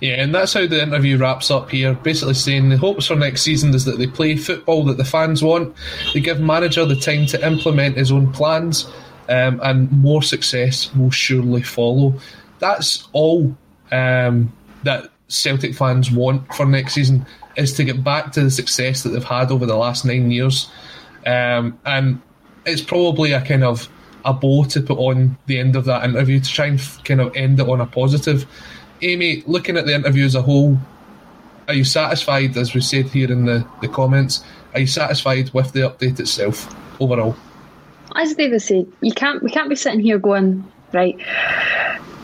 Yeah, and that's how the interview wraps up here. Basically saying the hopes for next season is that they play football that the fans want, they give manager the time to implement his own plans, um, and more success will surely follow. That's all um, that Celtic fans want for next season is to get back to the success that they've had over the last nine years. Um, and it's probably a kind of a bow to put on the end of that interview to try and kind of end it on a positive. Amy, looking at the interview as a whole, are you satisfied, as we said here in the, the comments, are you satisfied with the update itself overall? As David said, you can't we can't be sitting here going, right,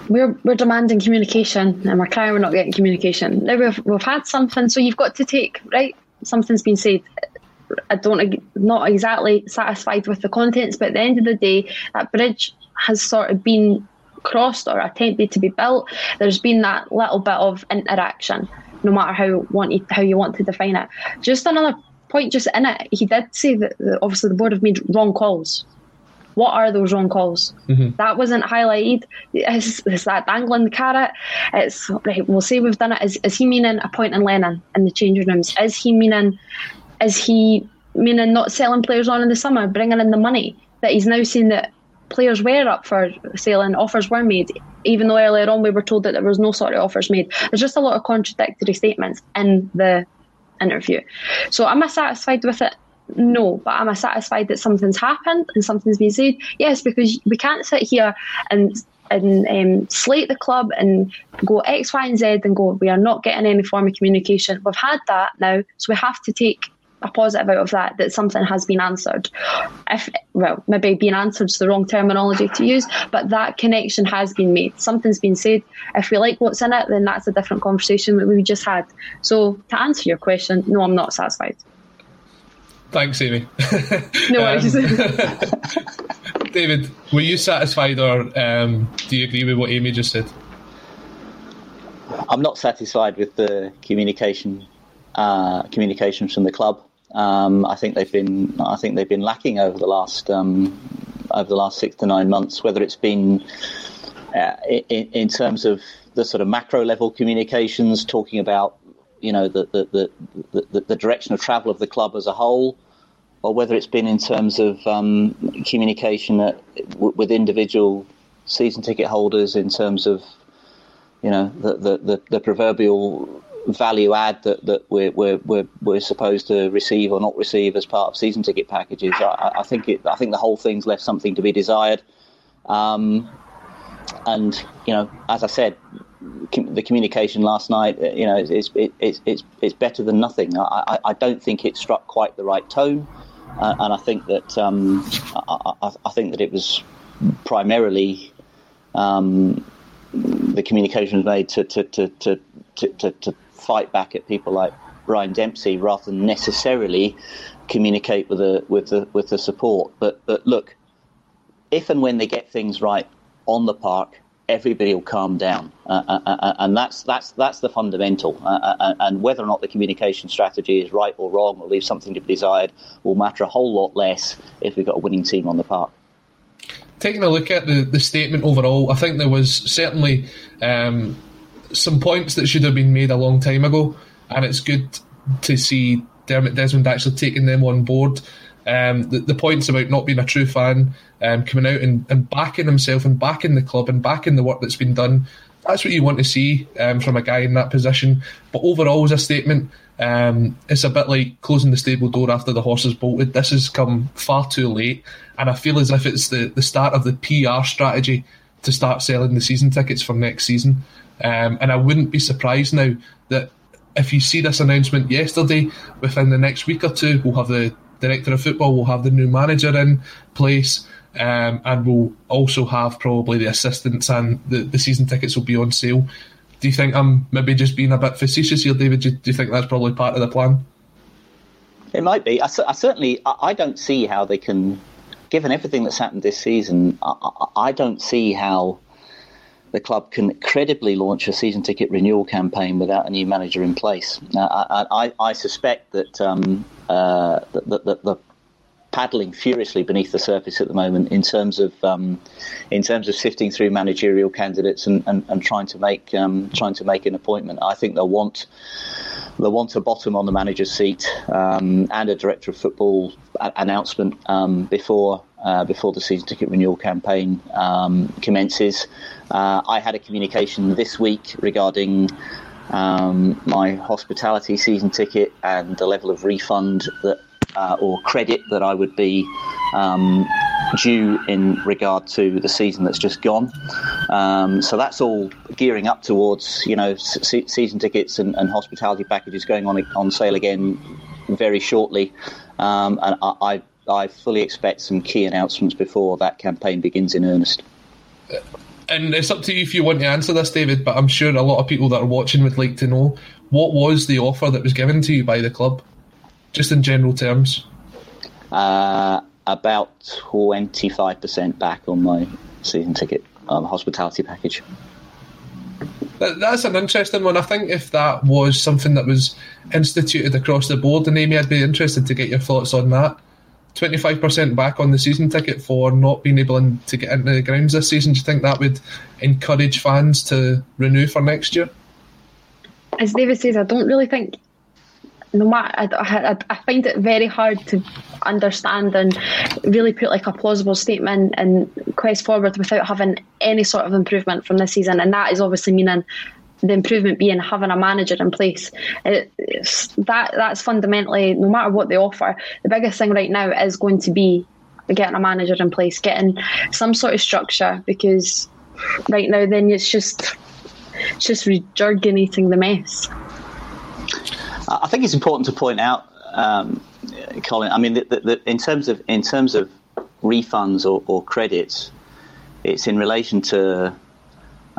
we're we're demanding communication and we're crying we're not getting communication. Now we've we've had something, so you've got to take right. Something's been said. I don't not exactly satisfied with the contents, but at the end of the day, that bridge has sort of been crossed or attempted to be built. There's been that little bit of interaction, no matter how want you, how you want to define it. Just another point, just in it, he did say that obviously the board have made wrong calls what are those wrong calls? Mm-hmm. That wasn't highlighted. Is, is that dangling the carrot? It's right. We'll say we've done it. Is, is he meaning appointing Lennon in the changing rooms? Is he meaning? Is he meaning not selling players on in the summer, bringing in the money? That he's now saying that players were up for sale and offers were made, even though earlier on we were told that there was no sort of offers made. There's just a lot of contradictory statements in the interview. So am I satisfied with it? No, but am I satisfied that something's happened and something's been said? Yes, because we can't sit here and and um, slate the club and go X, Y, and Z and go, we are not getting any form of communication. We've had that now, so we have to take a positive out of that, that something has been answered. If well, maybe being answered is the wrong terminology to use, but that connection has been made. Something's been said. If we like what's in it, then that's a different conversation that we just had. So to answer your question, no, I'm not satisfied. Thanks, Amy. No worries. um, David, were you satisfied, or um, do you agree with what Amy just said? I'm not satisfied with the communication uh, communications from the club. Um, I think they've been I think they've been lacking over the last um, over the last six to nine months. Whether it's been uh, in, in, terms of the sort of macro level communications, talking about you know the the, the, the, the direction of travel of the club as a whole, or whether it's been in terms of um, communication w- with individual season ticket holders in terms of you know the the, the, the proverbial value add that, that we're, we're, we're, supposed to receive or not receive as part of season ticket packages. I, I think it, I think the whole thing's left something to be desired. Um, and you know, as I said, the communication last night, uh, you know, it's it's it's it's better than nothing. I, I don't think it struck quite the right tone, uh, and I think that um, I, I, I, think that it was primarily um, the communication was made to to, to to, to, to fight back at people like Brian Dempsey rather than necessarily communicate with the with the with the support. But but look, if and when they get things right on the park, everybody will calm down, uh, uh, uh, uh and that's that's that's the fundamental. Uh, uh, and whether or not the communication strategy is right or wrong, or leaves something to be desired, will matter a whole lot less if we've got a winning team on the park. Taking a look at the, the statement overall, I think there was certainly um, some points that should have been made a long time ago, and it's good to see Dermot Desmond actually taking them on board. Um, the, the, points about not being a true fan, um, coming out and, and, backing himself and backing the club and backing the work that's been done. That's what you want to see um, from a guy in that position. But overall, as a statement, um, it's a bit like closing the stable door after the horse has bolted. This has come far too late, and I feel as if it's the, the start of the PR strategy to start selling the season tickets for next season. Um, and I wouldn't be surprised now that if you see this announcement yesterday, within the next week or two, we'll have the director of football, we'll have the new manager in place, um, and we'll also have probably the assistants and the, the season tickets will be on sale. Do you think I'm maybe just being a bit facetious here, David? Do, do you think that's probably part of the plan? It might be. I, I certainly I, I, don't see how they can, given everything that's happened this season, I, I don't see how the club can credibly launch a season ticket renewal campaign without a new manager in place. I, I, I, suspect that, um, uh, that, that, the paddling furiously beneath the surface at the moment in terms of um, in terms of sifting through managerial candidates and, and, and trying to make um, trying to make an appointment. I think they'll want they'll want a bottom on the manager's seat um, and a director of football announcement um, before uh, before the season ticket renewal campaign um, commences. Uh, I had a communication this week regarding um, my hospitality season ticket and the level of refund that uh, or credit that I would be um, due in regard to the season that's just gone. Um, so that's all gearing up towards you know se- season tickets and, and, hospitality packages going on on sale again very shortly, um, and I, I, I fully expect some key announcements before that campaign begins in earnest. And it's up to you if you want to answer this, David. But I'm sure a lot of people that are watching would like to know what was the offer that was given to you by the club, just in general terms. Uh, about 25% back on my season ticket um, hospitality package. That, that's an interesting one. I think if that was something that was instituted across the board, and Amy, I'd be interested to get your thoughts on that. 25% back on the season ticket for not being able to get into the grounds this season. Do you think that would encourage fans to renew for next year? As David says, I don't really think no matter, I, I, I, find it very hard to understand and really put like a plausible statement and quest forward without having any sort of improvement from this season. And that is obviously meaning the improvement being having a manager in place. That that's fundamentally no matter what they offer, the biggest thing right now is going to be getting a manager in place, getting some sort of structure because right now then it's just it's just regurgitating the mess. I think it's important to point out, um, Colin. I mean, that, that, in terms of in terms of refunds or, or credits, it's in relation to.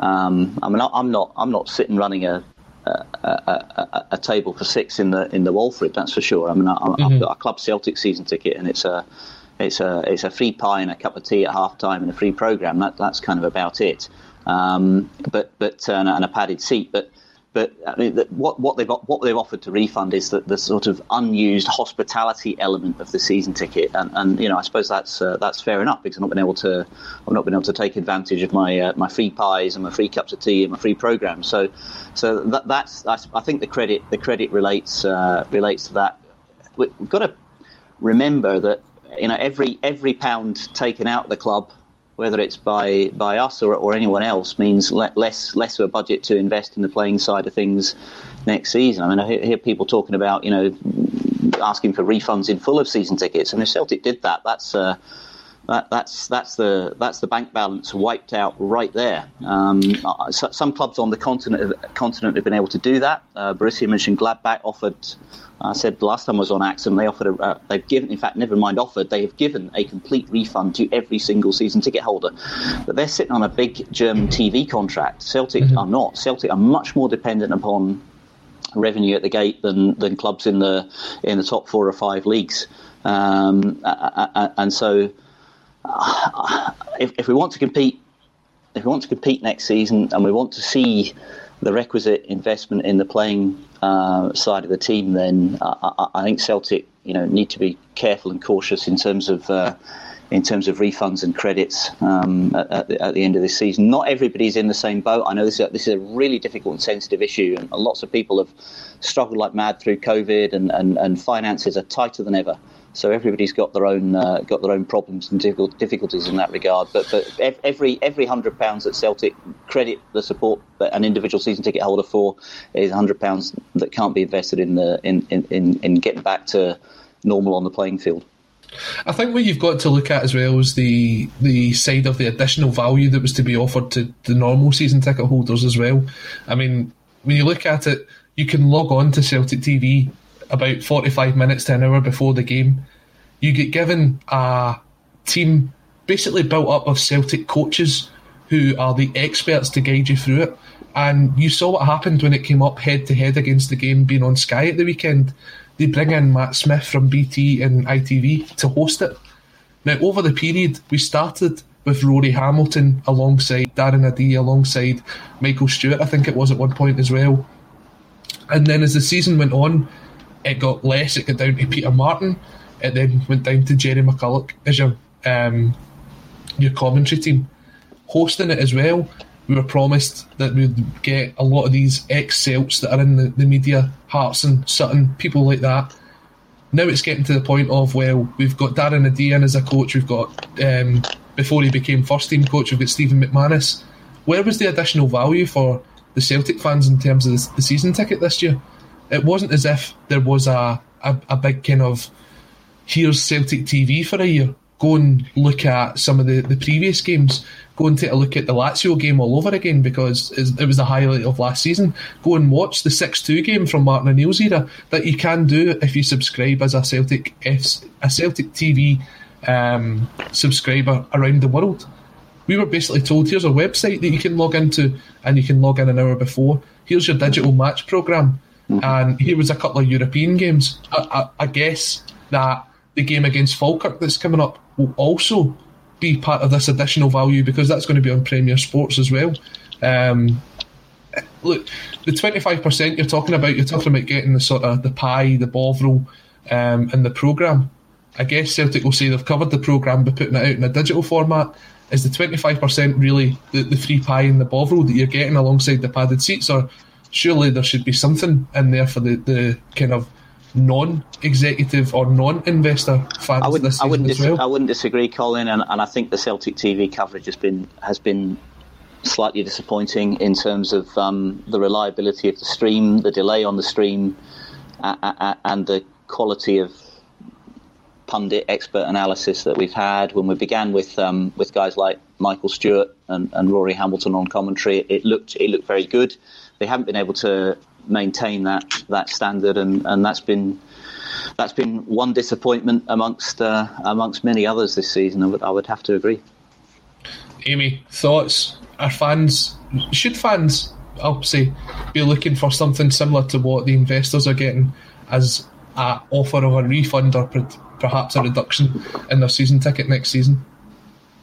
Um, I mean, I'm not I'm not sitting running a a, a, a, table for six in the in the Walfrid. That's for sure. I mean, I, have mm-hmm. got a club Celtic season ticket, and it's a it's a it's a free pie and a cup of tea at half time and a free program. That that's kind of about it. Um, but but uh, and a padded seat. But but I mean, the, what, what they've what they've offered to refund is that the sort of unused hospitality element of the season ticket, and, and you know I suppose that's uh, that's fair enough because I've not been able to I've not been able to take advantage of my uh, my free pies and my free cups of tea and my free programs. So so that, that's, that's I think the credit the credit relates uh, relates to that. We've got to remember that you know every every pound taken out of the club whether it's by by us or, or anyone else, means le- less less of a budget to invest in the playing side of things next season. I mean, I hear, hear, people talking about you know asking for refunds in full of season tickets, and if Celtic did that, that's uh, that, that's that's the that's the bank balance wiped out right there. Um, some clubs on the continent continent have been able to do that. Uh, Borussia Mönchengladbach offered I said last time I was on ACSOM, they offered a, uh, they've given, in fact, never mind offered, they have given a complete refund to every single season ticket holder. But they're sitting on a big German TV contract. Celtic mm-hmm. are not. Celtic are much more dependent upon revenue at the gate than, than clubs in the in the top four or five leagues. Um, and so, uh, if, if we want to compete, if we want to compete next season, and we want to see the requisite investment in the playing uh, side of the team, then I, I, think Celtic, you know, need to be careful and cautious in terms of uh, in terms of refunds and credits um, at, the, at, the, end of this season. Not everybody's in the same boat. I know this is, a, this is a really difficult and sensitive issue, and lots of people have struggled like mad through COVID, and, and, and finances are tighter than ever. So everybody's got their own uh, got their own problems and difficulties in that regard. But but every every hundred pounds that Celtic credit the support that an individual season ticket holder for is hundred pounds that can't be invested in the in, in, in getting back to normal on the playing field. I think what you've got to look at as well is the the side of the additional value that was to be offered to the normal season ticket holders as well. I mean, when you look at it, you can log on to Celtic TV about 45 minutes to an hour before the game. You get given a team basically built up of Celtic coaches who are the experts to guide you through it. And you saw what happened when it came up head to head against the game being on Sky at the weekend. They bring in Matt Smith from BT and ITV to host it. Now, over the period, we started with Rory Hamilton alongside Darren O'Dea, alongside Michael Stewart, I think it was at one point as well. And then as the season went on, it got less. It got down to Peter Martin. It then went down to Gerry McCulloch as your um, your commentary team, hosting it as well. We were promised that we'd get a lot of these ex Celts that are in the, the media, Hartson, Sutton, people like that. Now it's getting to the point of well, we've got Darren O'Dea as a coach. We've got um, before he became first team coach, we've got Stephen McManus. Where was the additional value for the Celtic fans in terms of the, the season ticket this year? It wasn't as if there was a, a, a big kind of here's Celtic TV for a year. Go and look at some of the, the previous games. Go and take a look at the Lazio game all over again because it was the highlight of last season. Go and watch the 6 2 game from Martin O'Neill's era that you can do if you subscribe as a Celtic a Celtic TV um, subscriber around the world. we were basically told here's a website that you can log into and you can log in an hour before. Here's your digital match program, and here was a couple of European games. I, I, I guess that the game against Falkirk that's coming up will also be part of this additional value because that's going to be on Premier Sports as well. Um, look, the twenty five percent you're talking about, you're talking about getting the sort of the pie, the bovril, um, and the program. I guess Celtic will say they've covered the program by putting it out in a digital format. Is the twenty five percent really the, the free pie and the bovril that you're getting alongside the padded seats, or surely there should be something in there for the, the kind of non-executive or non-investor fans I wouldn't, this I wouldn't, dis- well? I wouldn't disagree, Colin, and, and I think the Celtic TV coverage has been has been slightly disappointing in terms of um, the reliability of the stream, the delay on the stream, uh, uh, and the quality of pundit expert analysis that we've had. When we began with um, with guys like Michael Stewart and, and Rory Hamilton on commentary, it looked it looked very good. They haven't been able to maintain that that standard, and, and that's been that's been one disappointment amongst uh, amongst many others this season. I would I would have to agree. Amy, thoughts? Are fans should fans, I'll say, be looking for something similar to what the investors are getting as a offer of a refund or perhaps a reduction in their season ticket next season?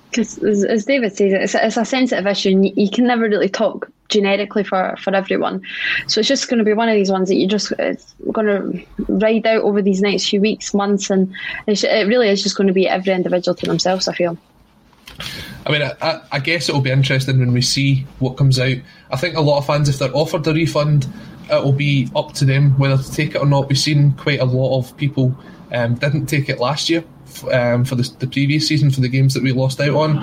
Because as, as David says, it's, a- it's a sensitive issue, and you, can never really talk generically for, for everyone. So it's just going to be one of these ones that you just going to ride out over these next few weeks, months, and it really is just going to be every individual to themselves. I feel. I mean, I- I, guess it'll be interesting when we see what comes out. I think a lot of fans, if they're offered a refund, it'll be up to them whether to take it or not. We've seen quite a lot of people um, didn't take it last year um, for the, the previous season for the games that we lost out on.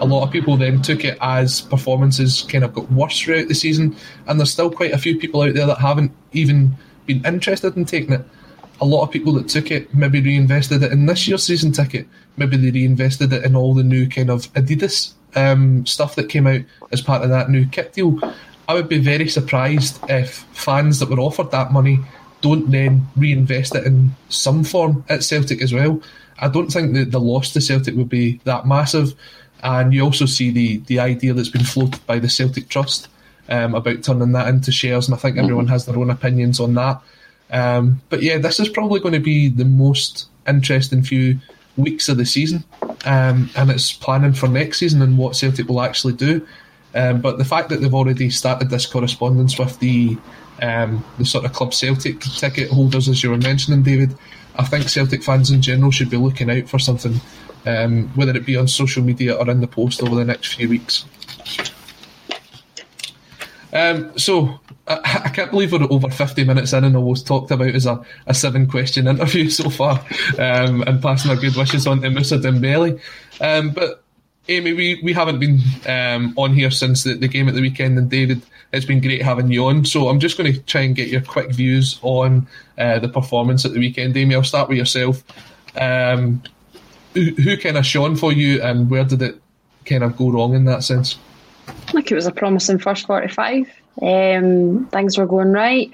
A lot of people then took it as performances kind of got worse throughout the season, and there's still quite a few people out there that haven't even been interested in taking it a lot of people that took it maybe reinvested it in this year's season ticket. Maybe they reinvested it in all the new kind of Adidas um, stuff that came out as part of that new kit deal. I would be very surprised if fans that were offered that money don't then reinvest it in some form at Celtic as well. I don't think that the loss to Celtic would be that massive. And you also see the, the idea that's been floated by the Celtic Trust um, about turning that into shares, and I think everyone has their own opinions on that. Um, but yeah, this is probably going to be the most interesting few weeks of the season, um, and it's planning for next season and what Celtic will actually do. Um, but the fact that they've already started this correspondence with the um, the sort of club Celtic ticket holders, as you were mentioning, David, I think Celtic fans in general should be looking out for something, um, whether it be on social media or in the post over the next few weeks. Um, so I, I can't believe we're over 50 minutes in and all was talked about as a, a seven question interview so far um, and passing our good wishes on to Moussa Dembele. Um, but Amy, we, we haven't been um, on here since the, the game at the weekend and David, it's been great having you on. So I'm just going to try and get your quick views on uh, the performance at the weekend. Amy, I'll start with yourself. Um, who, who kind of shone for you and where did it kind of go wrong in that sense? Like it was a promising first 45. Um, things were going right.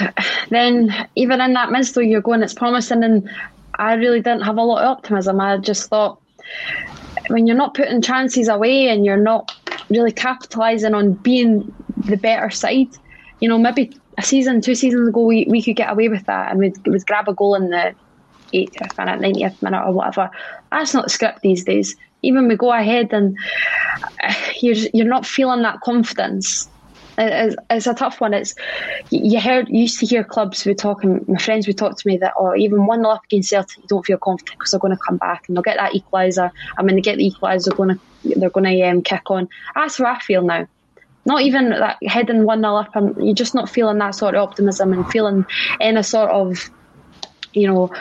then, even in that midst, though, you're going, it's promising, and I really didn't have a lot of optimism. I just thought when you're not putting chances away and you're not really capitalising on being the better side, you know, maybe a season, two seasons ago, we, we could get away with that and we'd, we'd grab a goal in the 80th minute, 90th minute, or whatever. That's not script these days. Even we go ahead and uh, you're you're not feeling that confidence. It's, a tough one. It's you heard used to hear clubs who talking. My friends would talk to me that, oh, even one up against Celtic, you don't feel confident because they're going to come back and they'll get that equaliser. I mean, they get the equaliser, they're going to they're going to um, kick on. That's how I feel now. Not even that heading one nil up, and you're just not feeling that sort of optimism and feeling any sort of, you know,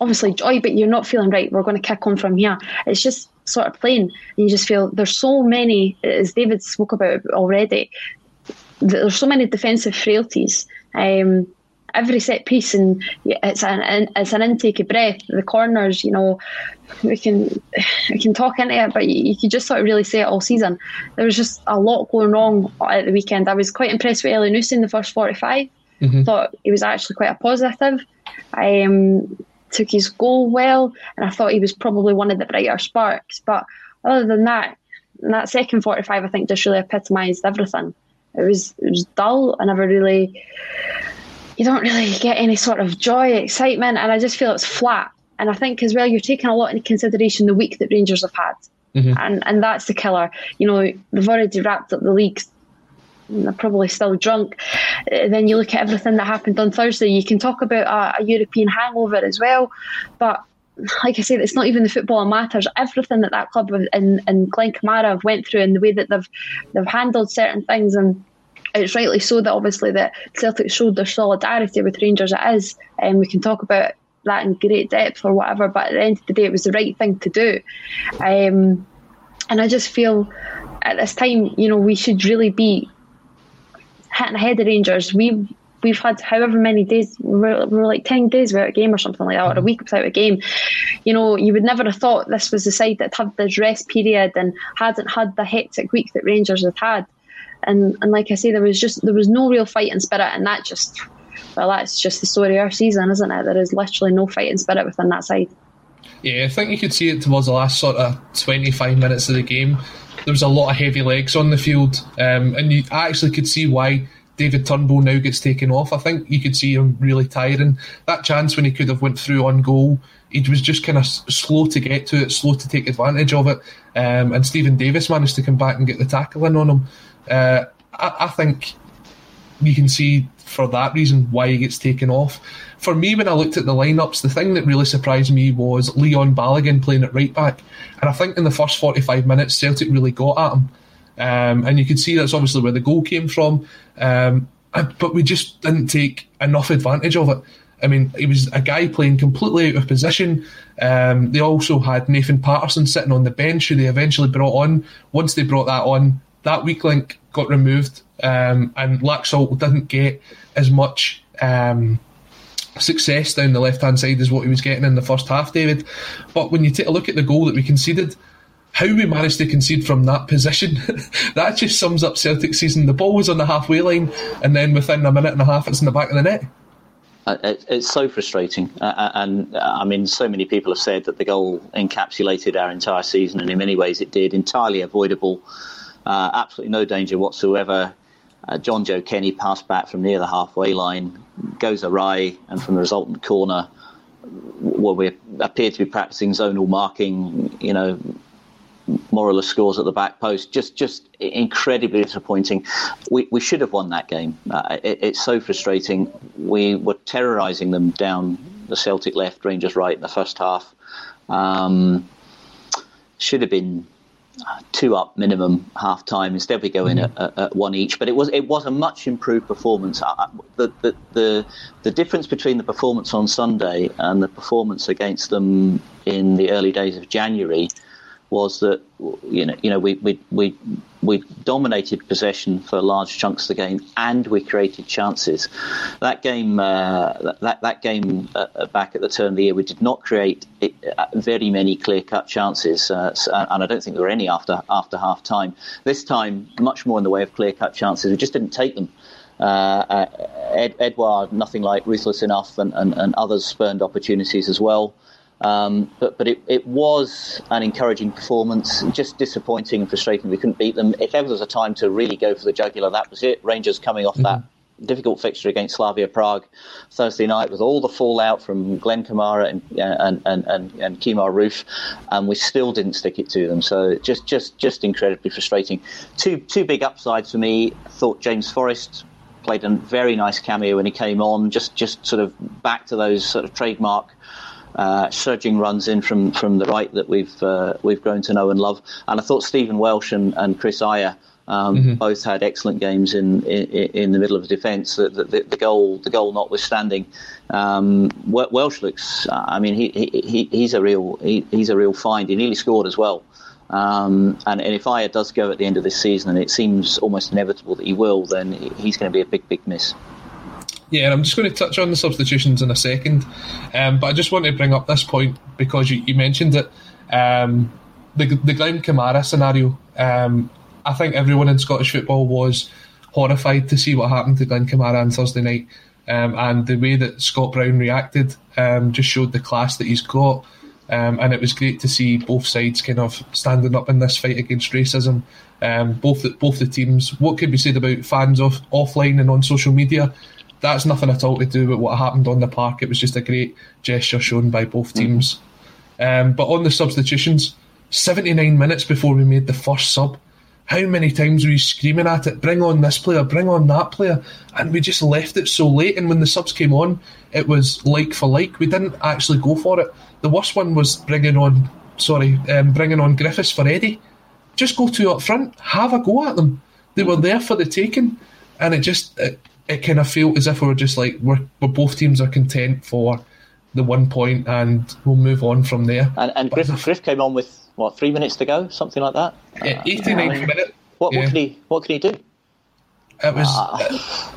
obviously joy, but you're not feeling right. We're going to kick on from here. It's just sort of plain. And you just feel there's so many, as David spoke about already. There's so many defensive frailties. Um, every set piece, and it's an it's an intake of breath. The corners, you know, we can we can talk into it, but you, you could just sort of really say it all season. There was just a lot going wrong at the weekend. I was quite impressed with Elyounoussi in the first 45. Mhm. Thought he was actually quite a positive. Um, took his goal well, and I thought he was probably one of the brighter sparks. But other than that, that second 45, I think, just really epitomised everything. It was, it was dull. I never really, you don't really get any sort of joy, excitement, and I just feel it's flat. And I think as well, you're taking a lot into consideration the week that Rangers have had. Mm-hmm. And and that's the killer. You know, they've already wrapped up the league. They're probably still drunk. Uh, then you look at everything that happened on Thursday. You can talk about a, a European hangover as well, but like I said, it's not even the football that matters. Everything that that club and Glenn Kamara have went through and the way that they've they've handled certain things and it's rightly so that obviously that Celtic showed their solidarity with Rangers. It is, and we can talk about that in great depth or whatever. But at the end of the day, it was the right thing to do. Um, and I just feel at this time, you know, we should really be hitting ahead of Rangers. We we've had however many days, we're, we're, like 10 days without a game or something like that, or a mm-hmm. week without a game. You know, you would never have thought this was the side that had this rest period and hadn't had the hectic week that Rangers have had. And and like I say, there was just there was no real fighting spirit, and that just well, that's just the story of our season, isn't it? There is literally no fighting spirit within that side. Yeah, I think you could see it towards the last sort of 25 minutes of the game. There was a lot of heavy legs on the field, um, and you actually could see why David Turnbull now gets taken off. I think you could see him really tiring. That chance when he could have went through on goal, he was just kind of slow to get to it, slow to take advantage of it. Um, and Steven Davis managed to come back and get the tackle in on him. Uh, I, I think you can see for that reason why he gets taken off. For me, when I looked at the lineups, the thing that really surprised me was Leon Balogun playing at right back. And I think in the first 45 minutes, Celtic really got at him. Um, and you could see that's obviously where the goal came from. Um, but we just didn't take enough advantage of it. I mean, he was a guy playing completely out of position. Um, they also had Nathan Patterson sitting on the bench, who they eventually brought on. Once they brought that on, that weak link got removed, um, and Laxalt didn't get as much um, success down the left hand side as what he was getting in the first half, David. But when you take a look at the goal that we conceded, how we managed to concede from that position, that just sums up Celtic season. The ball was on the halfway line, and then within a minute and a half, it's in the back of the net. Uh, it's so frustrating, uh, uh, and I mean, so many people have said that the goal encapsulated our entire season, and in many ways, it did. Entirely avoidable, uh, absolutely no danger whatsoever. Uh, Jonjoe Kenny passed back from near the halfway line, goes awry, and from the resultant corner, well, we appear to be practicing zonal marking. You know, Morelos scores at the back post. Just, just incredibly disappointing. We, we should have won that game. Uh, it, it's so frustrating. We were terrorising them down the Celtic left, Rangers right in the first half. Um, should have been two up minimum half time. Instead, we go in mm-hmm. at, at, one each. But it was it was a much improved performance. The, the, the the difference between the performance on Sunday and the performance against them in the early days of January was that you know you know we we we we dominated possession for large chunks of the game and we created chances. That game uh, that that game uh, back at the turn of the year we did not create it, uh, very many clear cut chances uh, and I don't think there were any after after half time. This time much more in the way of clear cut chances. We just didn't take them. Uh, uh, Ed, Edouard, nothing like ruthless enough, and, and, and others spurned opportunities as well. Um, but but it, it was an encouraging performance. Just disappointing and frustrating. We couldn't beat them. If ever there was a time to really go for the jugular, that was it. Rangers coming off mm-hmm. that difficult fixture against Slavia Prague Thursday night with all the fallout from Glenn Kamara and and and and, and Kemar Roofe, and we still didn't stick it to them. So just just just incredibly frustrating. Two two big upsides for me. I thought James Forrest played a very nice cameo when he came on. Just just sort of back to those sort of trademark uh, surging runs in from, from the right that we've uh, we've grown to know and love. And I thought Stephen Welsh and, and Chris Ajer um, mm-hmm. both had excellent games in in, in the middle of the defence. The, the, the, goal the goal notwithstanding, um, Welsh looks. I mean, he, he, he's a real he, he's a real find. He nearly scored as well. Um, and, and, if Ajer does go at the end of this season, and it seems almost inevitable that he will, then he's going to be a big, big miss. Yeah, and I'm just going to touch on the substitutions in a second, um, but I just want to bring up this point because you, you mentioned it. Um, the the Glenn Kamara scenario. Um, I think everyone in Scottish football was horrified to see what happened to Glenn Kamara on Thursday night, um, and the way that Scott Brown reacted um, just showed the class that he's got. Um, and it was great to see both sides kind of standing up in this fight against racism. Both the, both the teams. What could be said about fans off offline and on social media? That's nothing at all to do with what happened on the park. It was just a great gesture shown by both teams. Um, but on the substitutions, 79 minutes before we made the first sub, how many times were you screaming at it, bring on this player, bring on that player? And we just left it so late. And when the subs came on, it was like for like. We didn't actually go for it. The worst one was bringing on, sorry, um, bringing on Griffiths for Eddie. Just go two up front, have a go at them. They were there for the taking. And it just, it, it kind of felt as if we were just like, we're, we're both teams are content for the one point and we'll move on from there. And, and Griff, Griff came on with what three minutes to go, something like that. Yeah, 89th minute. What, yeah. what can he What can he do? It was Ah.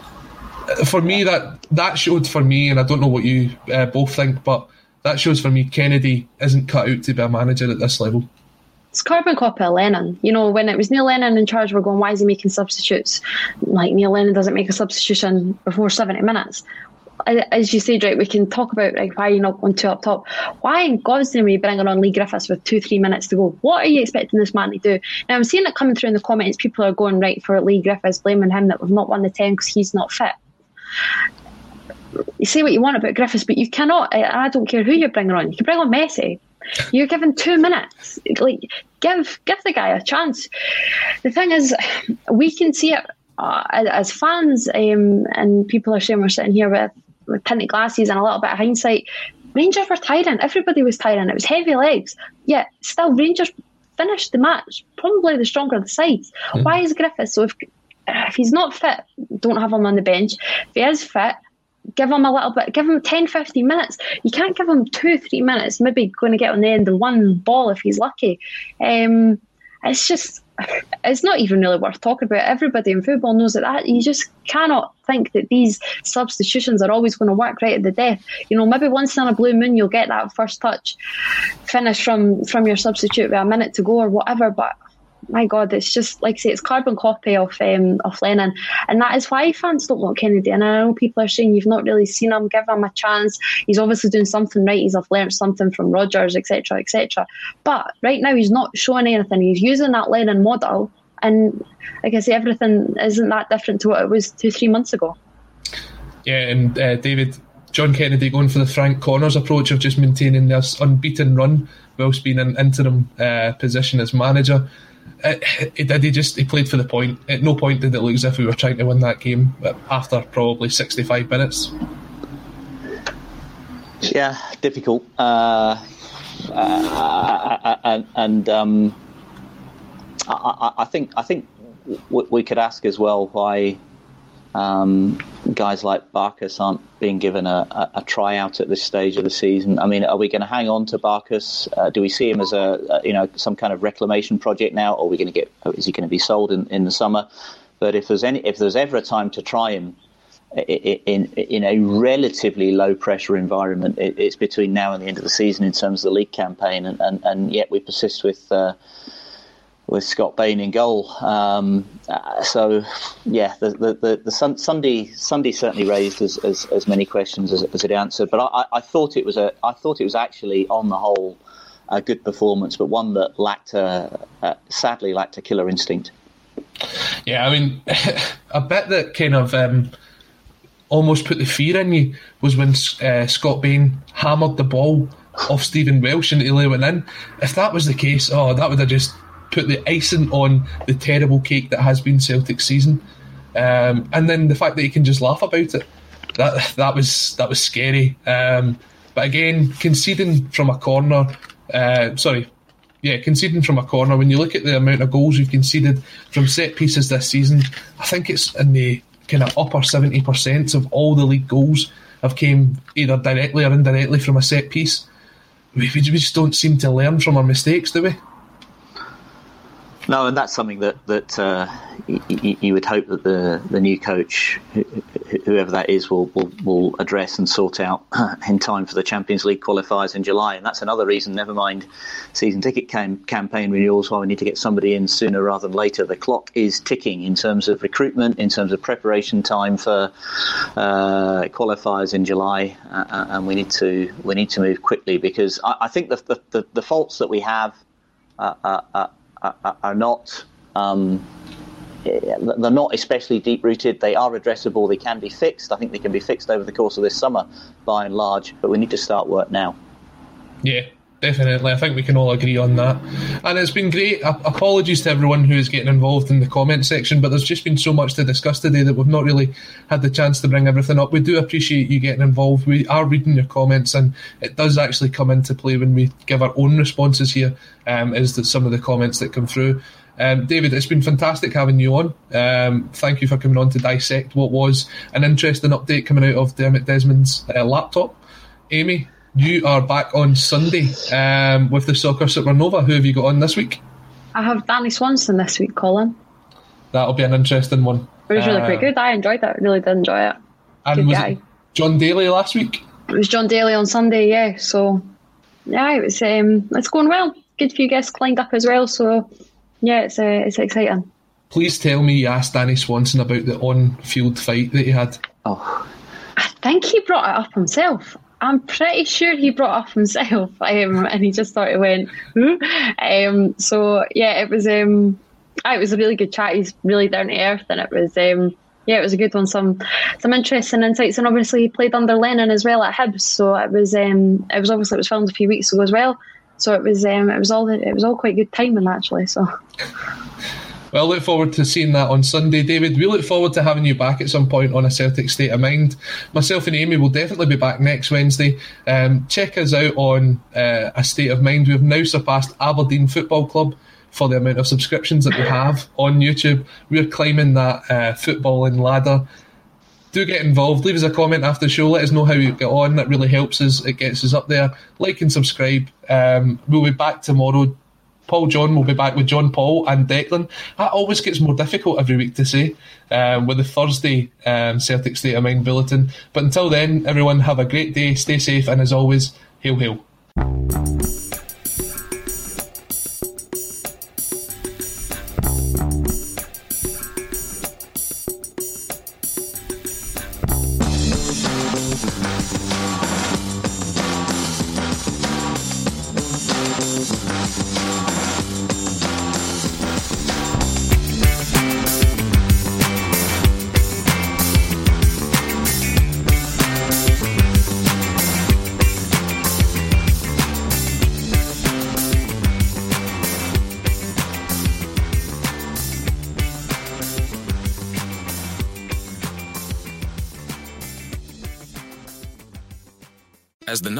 uh, for me that that showed for me, and I don't know what you uh, both think, but that shows for me Kennedy isn't cut out to be a manager at this level. It's carbon copy of Lennon. You know, when it was Neil Lennon in charge, we're going, why is he making substitutes? Like, Neil Lennon doesn't make a substitution before 70 minutes. As you said, right, we can talk about like why you're not going two up top. Why in God's name are you bringing on Leigh Griffiths with two, three minutes to go? What are you expecting this man to do? Now, I'm seeing it coming through in the comments. People are going right for Leigh Griffiths, blaming him that we've not won the 10 because he's not fit. You say what you want about Griffiths, but you cannot. I I don't care who you're bringing on. You can bring on Messi. You're given two minutes. Like, give give the guy a chance. The thing is, we can see it uh, as fans, um, and people are saying we're sitting here with, with tinted glasses and a little bit of hindsight. Rangers were tiring. Everybody was tiring. It was heavy legs. Yet still, Rangers finished the match probably the stronger of the sides. Why is Griffiths? So if if he's not fit, don't have him on the bench. If he is fit, give him a little bit, give him 10, 15 minutes. You can't give him two, three minutes, maybe going to get on the end of one ball if he's lucky. Um, it's just, it's not even really worth talking about. Everybody in football knows that, that you just cannot think that these substitutions are always going to work right at the death. You know, maybe once in a blue moon you'll get that first touch finish from from your substitute with a minute to go or whatever, but my God, it's just like I say, it's carbon copy of um, of Lennon, and that is why fans don't want Kennedy. And I know people are saying you've not really seen him, give him a chance. He's obviously doing something right. He's have learnt something from Rodgers, etc., etc. But right now, he's not showing anything. He's using that Lennon model, and like I say, everything isn't that different to what it was two, three months ago. Yeah, and uh, David, John Kennedy going for the Frank Connor's approach of just maintaining this unbeaten run whilst being an interim uh, position as manager. Uh, he did. He just he played for the point. At no point did it look as if we were trying to win that game. uh, After probably sixty-five minutes, Yeah, difficult. Uh, uh, and and um, I, I think I think we could ask as well why um, guys like Barkas aren't being given a, a, a tryout at this stage of the season. I mean, are we going to hang on to Barkas? Uh, do we see him as a, a you know some kind of reclamation project now, or are we going to get? Is he going to be sold in, in the summer? But if there's any, if there's ever a time to try him, in in a relatively low pressure environment. It's between now and the end of the season in terms of the league campaign, and, and, and yet we persist with uh, with Scott Bain in goal. Um, uh, so yeah, the the, the, the sun, Sunday Sunday certainly raised as, as, as many questions as, as it answered. But I, I- I thought it was a I thought it was actually on the whole a good performance, but one that lacked a, sadly lacked a killer instinct. yeah. I mean, a bit that kind of um, almost put the fear in you was when uh, Scott Bain hammered the ball off Stephen Welsh and Ely went in. If that was the case, oh, that would have just put the icing on the terrible cake that has been Celtic season. Um, and then the fact that he can just laugh about it, that that was that was scary. Um, but again, conceding from a corner, uh, sorry, yeah, conceding from a corner. When you look at the amount of goals we've conceded from set pieces this season, I think it's in the kind of upper seventy percent of all the league goals have came either directly or indirectly from a set piece. We, we just don't seem to learn from our mistakes, do we? No, and that's something that that uh, you, would hope that the, the new coach, whoever that is, will, will will address and sort out in time for the Champions League qualifiers in July. And that's another reason. Never mind season ticket cam- campaign renewals. Why we need to get somebody in sooner rather than later. The clock is ticking in terms of recruitment, in terms of preparation time for uh, qualifiers in July, uh, uh and we need to we need to move quickly because I, I think the, the, the, the faults that we have. Uh are, are not. Um, they're not especially deep rooted. They are addressable. They can be fixed. I think they can be fixed over the course of this summer, by and large. But we need to start work now. Yeah, definitely. I think we can all agree on that. And it's been great. Apologies to everyone who is getting involved in the comment section, but there's just been so much to discuss today that we've not really had the chance to bring everything up. We do appreciate you getting involved. We are reading your comments, and it does actually come into play when we give our own responses here. Um, is that some of the comments that come through? Um, David, it's been fantastic having you on. Um, thank you for coming on to dissect what was an interesting update coming out of Dermot Desmond's uh, laptop. Amy, you are back on Sunday um, with the Soccer Supernova. Who have you got on this week? I have Danny Swanson this week, Colin. That'll be an interesting one. It was really uh, quite good. I enjoyed that. Really did enjoy it. And good was guy. John Daly last week? It was John Daly on Sunday, yeah. So, yeah, it was. Um, it's going well. Good few guests lined up as well. So, yeah, it's uh, it's exciting. Please tell me you asked Danny Swanson about the on-field fight that he had. Oh, I think he brought it up himself. I'm pretty sure he brought up himself, um, and he just thought it went. Um, so yeah, it was. Um, it was a really good chat. He's really down to earth, and it was. Um, yeah, it was a good one. Some some interesting insights, and obviously he played under Lennon as well at Hibs. So it was. Um, it was obviously it was filmed a few weeks ago as well. So it was. Um, it was all. It was all quite good timing actually. So. Well, I look forward to seeing that on Sunday, David. We look forward to having you back at some point on a Celtic State of Mind. Myself and Amy will definitely be back next Wednesday. Um, check us out on uh, a State of Mind. We've now surpassed Aberdeen Football Club for the amount of subscriptions that we have on YouTube. We're climbing that uh, footballing ladder. Do get involved. Leave us a comment after the show. Let us know how you get on. That really helps us. It gets us up there. Like and subscribe. Um, we'll be back tomorrow Paul John will be back with John Paul and Declan. That always gets more difficult every week to say um, with the Thursday um, Celtic State of Mind bulletin. But until then, everyone have a great day, stay safe, and as always, hail, hail.